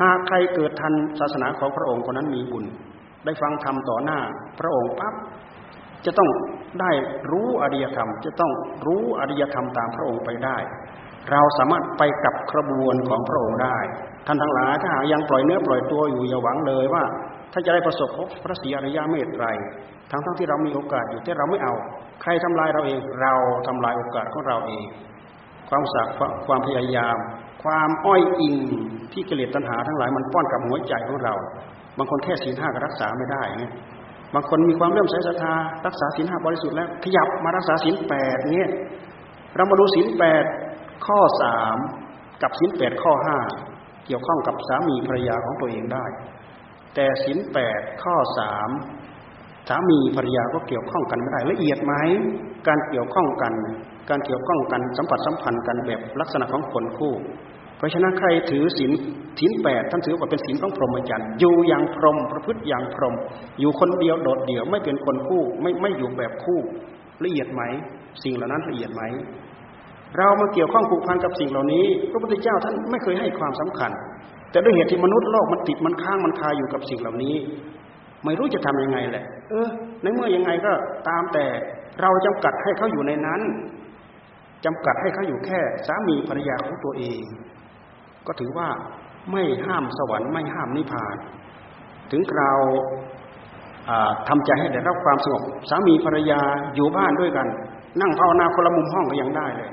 หากใครเกิดทันศาสนาของพระองค์คนนั้นมีบุญ ได้ฟังธรรมต่อหน้าพระองค์ปั๊บ จะต้องได้รู้อริยธรรม จะต้องรู้อริยธรรมตามพระองค์ไปได้ เราสามารถไปกับกระบวนของพระองค์ได้ ท่านทั้งหลายถ้าหากยังปล่อยเนื้อปล่อยตัวอยู่อย่าหวังเลยว่า ถ้าจะได้ประสบพบพระศรีอริยเมตไตรทั้งทั้งที่เรามีโอกาสอยู่แต่เราไม่เอา ใครทำลายเราเอง เราทำลายโอกาสของเราเอง ความสักความพยายาม ความอ้อยอิงที่กิเลสตัณหาทั้งหลายมันป้อนกับหัวใจของเรา บางคนแค่ศีลห้าก็รักษาไม่ได้เนี่ย บางคนมีความเริ่มใส่ศรัทธารักษาศีลห้าบริสุทธิ์แล้ว ขยับมารักษาศีลแปดเนี่ยเรามาดูศีลแปดข้อสามกับศีลแปดข้อห้าเกี่ยวข้องกับสามีภรรยาของตัวเองได้ แต่ศีลแปดข้อสามสามีภรรยาก็เกี่ยวข้องกันไม่ได้ละเอียดไหมการเกี่ยวข้องกัน การเกี่ยวข้องกันสัมผัสสัมพันธ์กันแบบลักษณะของคนคู่ เพราะฉะนั้นใครถือศีลศีลแปดท่านถือว่าเป็นศีลของพรหมจรรย์อยู่อย่างพรหมประพฤติอย่างพรหมอยู่คนเดียวโดดเดี่ยวไม่เป็นคนคู่ไม่ไม่อยู่แบบคู่ละเอียดไหม สิ่งเหล่านั้นละเอียดไหม เรามาเกี่ยวข้องผูกพันกับสิ่งเหล่านี้ พระพุทธเจ้าท่านไม่เคยให้ความสำคัญ แต่ด้วยเหตุที่มนุษย์โลกมันติดมันค้างมันคาอยู่กับสิ่งเหล่านี้ ไม่รู้จะทํำยังไงแหละ เออ ในเมื่อยังไงก็ตามแต่เราจำกัดให้เขาอยู่ในนั้นจำกัดให้เขาอยู่แค่สามีภรรยาของตัวเอง ก็ถือว่าไม่ห้ามสวรรค์ไม่ห้ามนิพพาน ถึงเราทำใจให้ได้รับความสงบสามีภรรยาอยู่บ้านด้วยกัน นั่งภาวนาคนละมุมห้องก็ยังได้เลย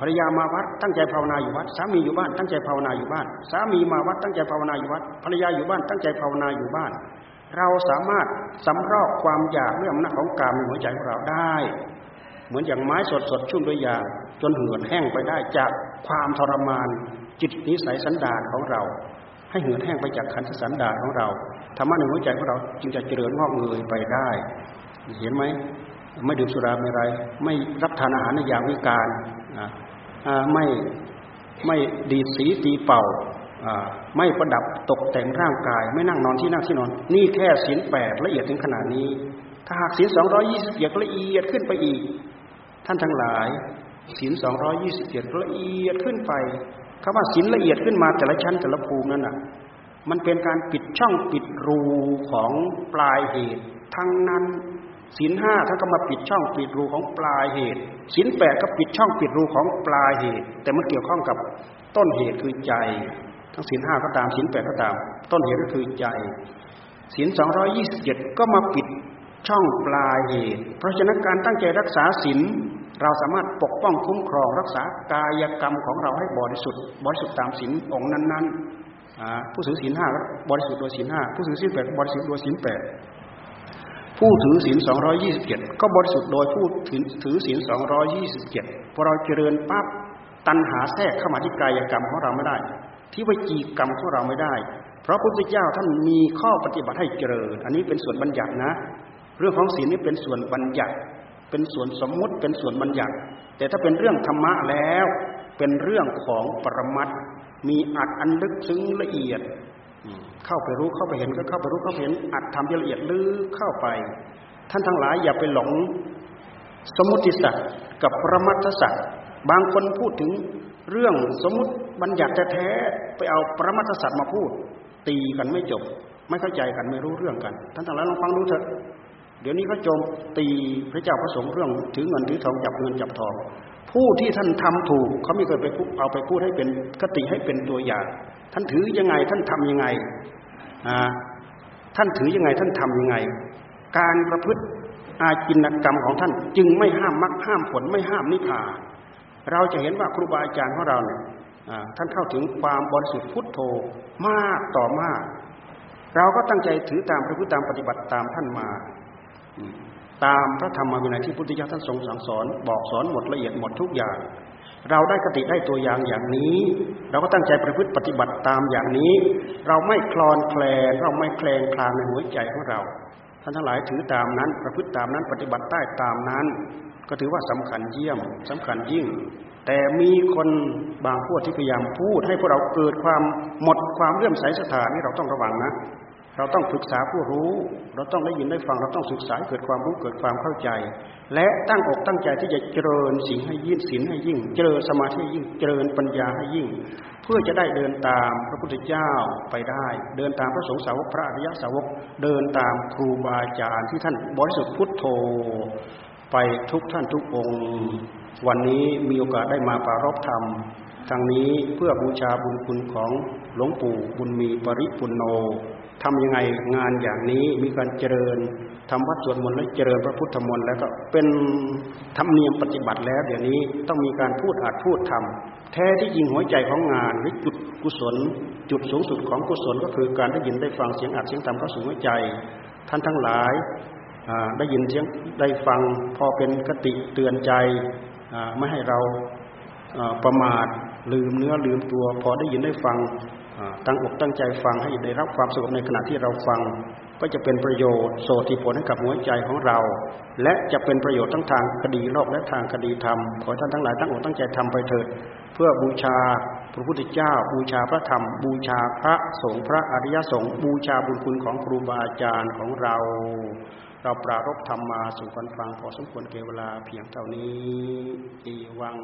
ภรรยามาวัดตั้งใจภาวนาอยู่วัดสามีอยู่บ้านตั้งใจภาวนาอยู่บ้าน สามีมาวัดตั้งใจภาวนาอยู่วัดภรรยาอยู่บ้านตั้งใจภาวนาอยู่บ้าน เราสามารถสำรอกความอยากเรื่องอำนาจของกามในหัวใจของเราได้ เหมือนอย่างไม้สดสดชุ่มด้วยยาจนเหือดแห้งไปได้จากความทรมาน จิตนิสัยสันดานของเรา ให้เหือดแห้งไปจากขันธสันดานของเราธรรมะในหัวใจของเราจึงจะเจริญงอกเงยไปได้ เห็นไหมไม่ดื่มสุราไม่ไร ไม่รับทานอาหารในยามวิการไม่ไม่ดีดสีตีเป่าไม่ประดับตกแต่งร่างกาย ไม่นั่งนอนที่นั่งที่นอน นี่แค่ศีลแปดละเอียดถึงขนาดนี้ ถ้าหากศีลสองร้อยี่สิบเจ็ดละเอียดขึ้นไปอีก ท่านทั้งหลายศีลสองร้อยี่สิบเจ็ดละเอียดขึ้นไป คำว่าศีลละเอียดขึ้นมาแต่ละชั้นแต่ละภูมินั่นน่ะ มันเป็นการปิดช่องปิดรูของปลายเหตุ ทั้งนั้นศีลห้าท่านก็มาปิดช่องปิดรูของปลายเหตุศีลแปดก็ปิดช่องปิดรูของปลายเหตุ แต่มันเกี่ยวข้องกับต้นเหตุคือใจ ทั้งศีลห้าก็ตามศีลแปดก็ตาม ต้นเหตุก็คือใจศีลสองร้อยี่สิบเจ็ดก็มาปิดช่องปลายเหตุ เพราะฉะนั้นการตั้งใจรักษาศีล เราสามารถปกป้องคุ้มครองรักษากายกรรมของเราให้บริสุทธิ์บริสุทธิ์ตามศีลองค์นั้นๆผู้ถือศีลห้าบริสุทธิ์โดยศีลห้าผู้ถือศีลแปดบริสุทธิ์โดยศีลแปดผู้ถือศีลสองร้อยี่สิบเจ็ดก็บริสุทธิ์โดยผู้ถือศีลสองร้อยี่สิบเจ็ดพอเราเจริญปั๊บตัณหาแทรกเข้ามาที่กายกรรมของเราไม่ได้ ที่วิจีกรรมของเราไม่ได้ เพราะพระพุทธเจ้าท่านมีข้อปฏิบัติให้เจริญ อันนี้เป็นส่วนบัญญัตินะ เรื่องของศีลนี่เป็นส่วนบัญญัติ เป็นส่วนสมมุติเป็นส่วนบัญญัติ แต่ถ้าเป็นเรื่องธรรมะแล้ว เป็นเรื่องของปรมัตมีอัดอันลึกซึ้งละเอียด เข้าไปรู้เข้าไปเห็นก็เข้าไปรู้เข้าไปเห็นอัดทำละเอียดลึกเข้าไป ท่านทั้งหลายอย่าไปหลงสมมติสัตว์กับปรมัตสัตว์บางคนพูดถึงเรื่องสมมติบัญญัติแท้ไปเอาปรมัตสัตว์มาพูด ตีกันไม่จบ ไม่เข้าใจกันไม่รู้เรื่องกัน ท่านทั้งหลายลองฟังดูเถอะ เดี๋ยวนี้เขาโจมตีพระเจ้าพระสงฆ์เรื่องถือเงินถือทองจับเงินจับทอง ผู้ที่ท่านทำถูกเขาไม่เคยไปเอาไปพูดให้เป็นคติให้เป็นตัวอย่าง ท่านถือยังไงท่านทํำยังไงท่านถือยังไงท่านทํำยังไง การประพฤติอาจินกรรมของท่าน จึงไม่ห้ามมรรคห้ามผลไม่ห้ามนิพพานเราจะเห็นว่าครูบาอาจารย์ของเราเนี่ยท่านเข้าถึงความบริสุทธิ์พุทโธมากต่อมาก เราก็ตั้งใจถือตามพระพุทธตามปฏิบัติตามท่านมา ตามพระธรรมวินัยที่พุทธิยถาท่านทรงสั่งสอน บอกสอนหมดละเอียดหมดทุกอย่าง เราได้กติได้ตัวอย่างอย่างนี้ เราก็ตั้งใจประพฤติปฏิบัติตามอย่างนี้ เราไม่คลอนแคลนเราไม่แคลงคลางในหัวใจของเราท่านทั้งหลายถือตามนั้นประพฤติตามนั้นปฏิบัติใต้ตามนั้น ก็ถือว่าสำคัญเยี่ยมสำคัญยิ่ง แต่มีคนบางพวกที่พยายามพูด ให้พวกเราเกิดความหมดความเลื่อมใสศรัทธานี่เราต้องระวังนะ เราต้องปรึกษาผู้รู้ เราต้องได้ยินได้ฟัง เราต้องศึกษาเกิดความรู้เกิดความเข้าใจ และตั้งอกตั้งใจที่จะเจริญสิ่งให้ยิ่งศีลให้ยิ่ง เจริญสมาธิยิ่ง เจริญปัญญาให้ยิ่ง เพื่อจะได้เดินตามพระพุทธเจ้าไปได้ เดินตามพระสงฆ์สาวกพระอริยสาวก เดินตามครูบาอาจารย์ที่ท่านบริสุทธิ์พุทโธ ไปทุกท่านทุกองค์ วันนี้มีโอกาสได้มาปรารบธรรมทางนี้เพื่อบูชาบุญคุณของหลวงปู่บุญมีปริปุณโญ ทำยังไงงานอย่างนี้มีการเจริญทำวัดสวดมนต์และเจริญพระพุทธมนต์แล้วก็เป็นธรรมเนียมปฏิบัติแล้วเดี๋ยวนี้ต้องมีการพูดอาจพูดทำแท้ที่จริงหัวใจของงานหรือจุดกุศล จุดสูงสุดของกุศลก็คือการได้ยินได้ฟังเสียงอัดเสียงธรรมเข้าสู่หัวใจ ท่านทั้งหลายได้ยินเสียงได้ฟังพอเป็นกติเตือนใจไม่ให้เราประมาทลืมเนื้อลืมตัว พอได้ยินได้ฟัง ตั้งอกตั้งใจฟังให้ได้รับความสงบในขณะที่เราฟัง ก็จะเป็นประโยชน์โสติผลให้กับหัวใจของเรา และจะเป็นประโยชน์ทั้งทางคดีโลกและทางคดีธรรมขอท่านทั้งหลายตั้งอกตั้งใจทำไปเถิด เพื่อบูชาพระพุทธเจ้า บูชาพระธรรม บูชาพระสงฆ์พระอริยสงฆ์บูชาบุญคุณของครูบาอาจารย์ของเรา เราปรารบธรรมมาสู่กันฟังพอสมควรเกเวลาเพียงเท่านี้อีวัง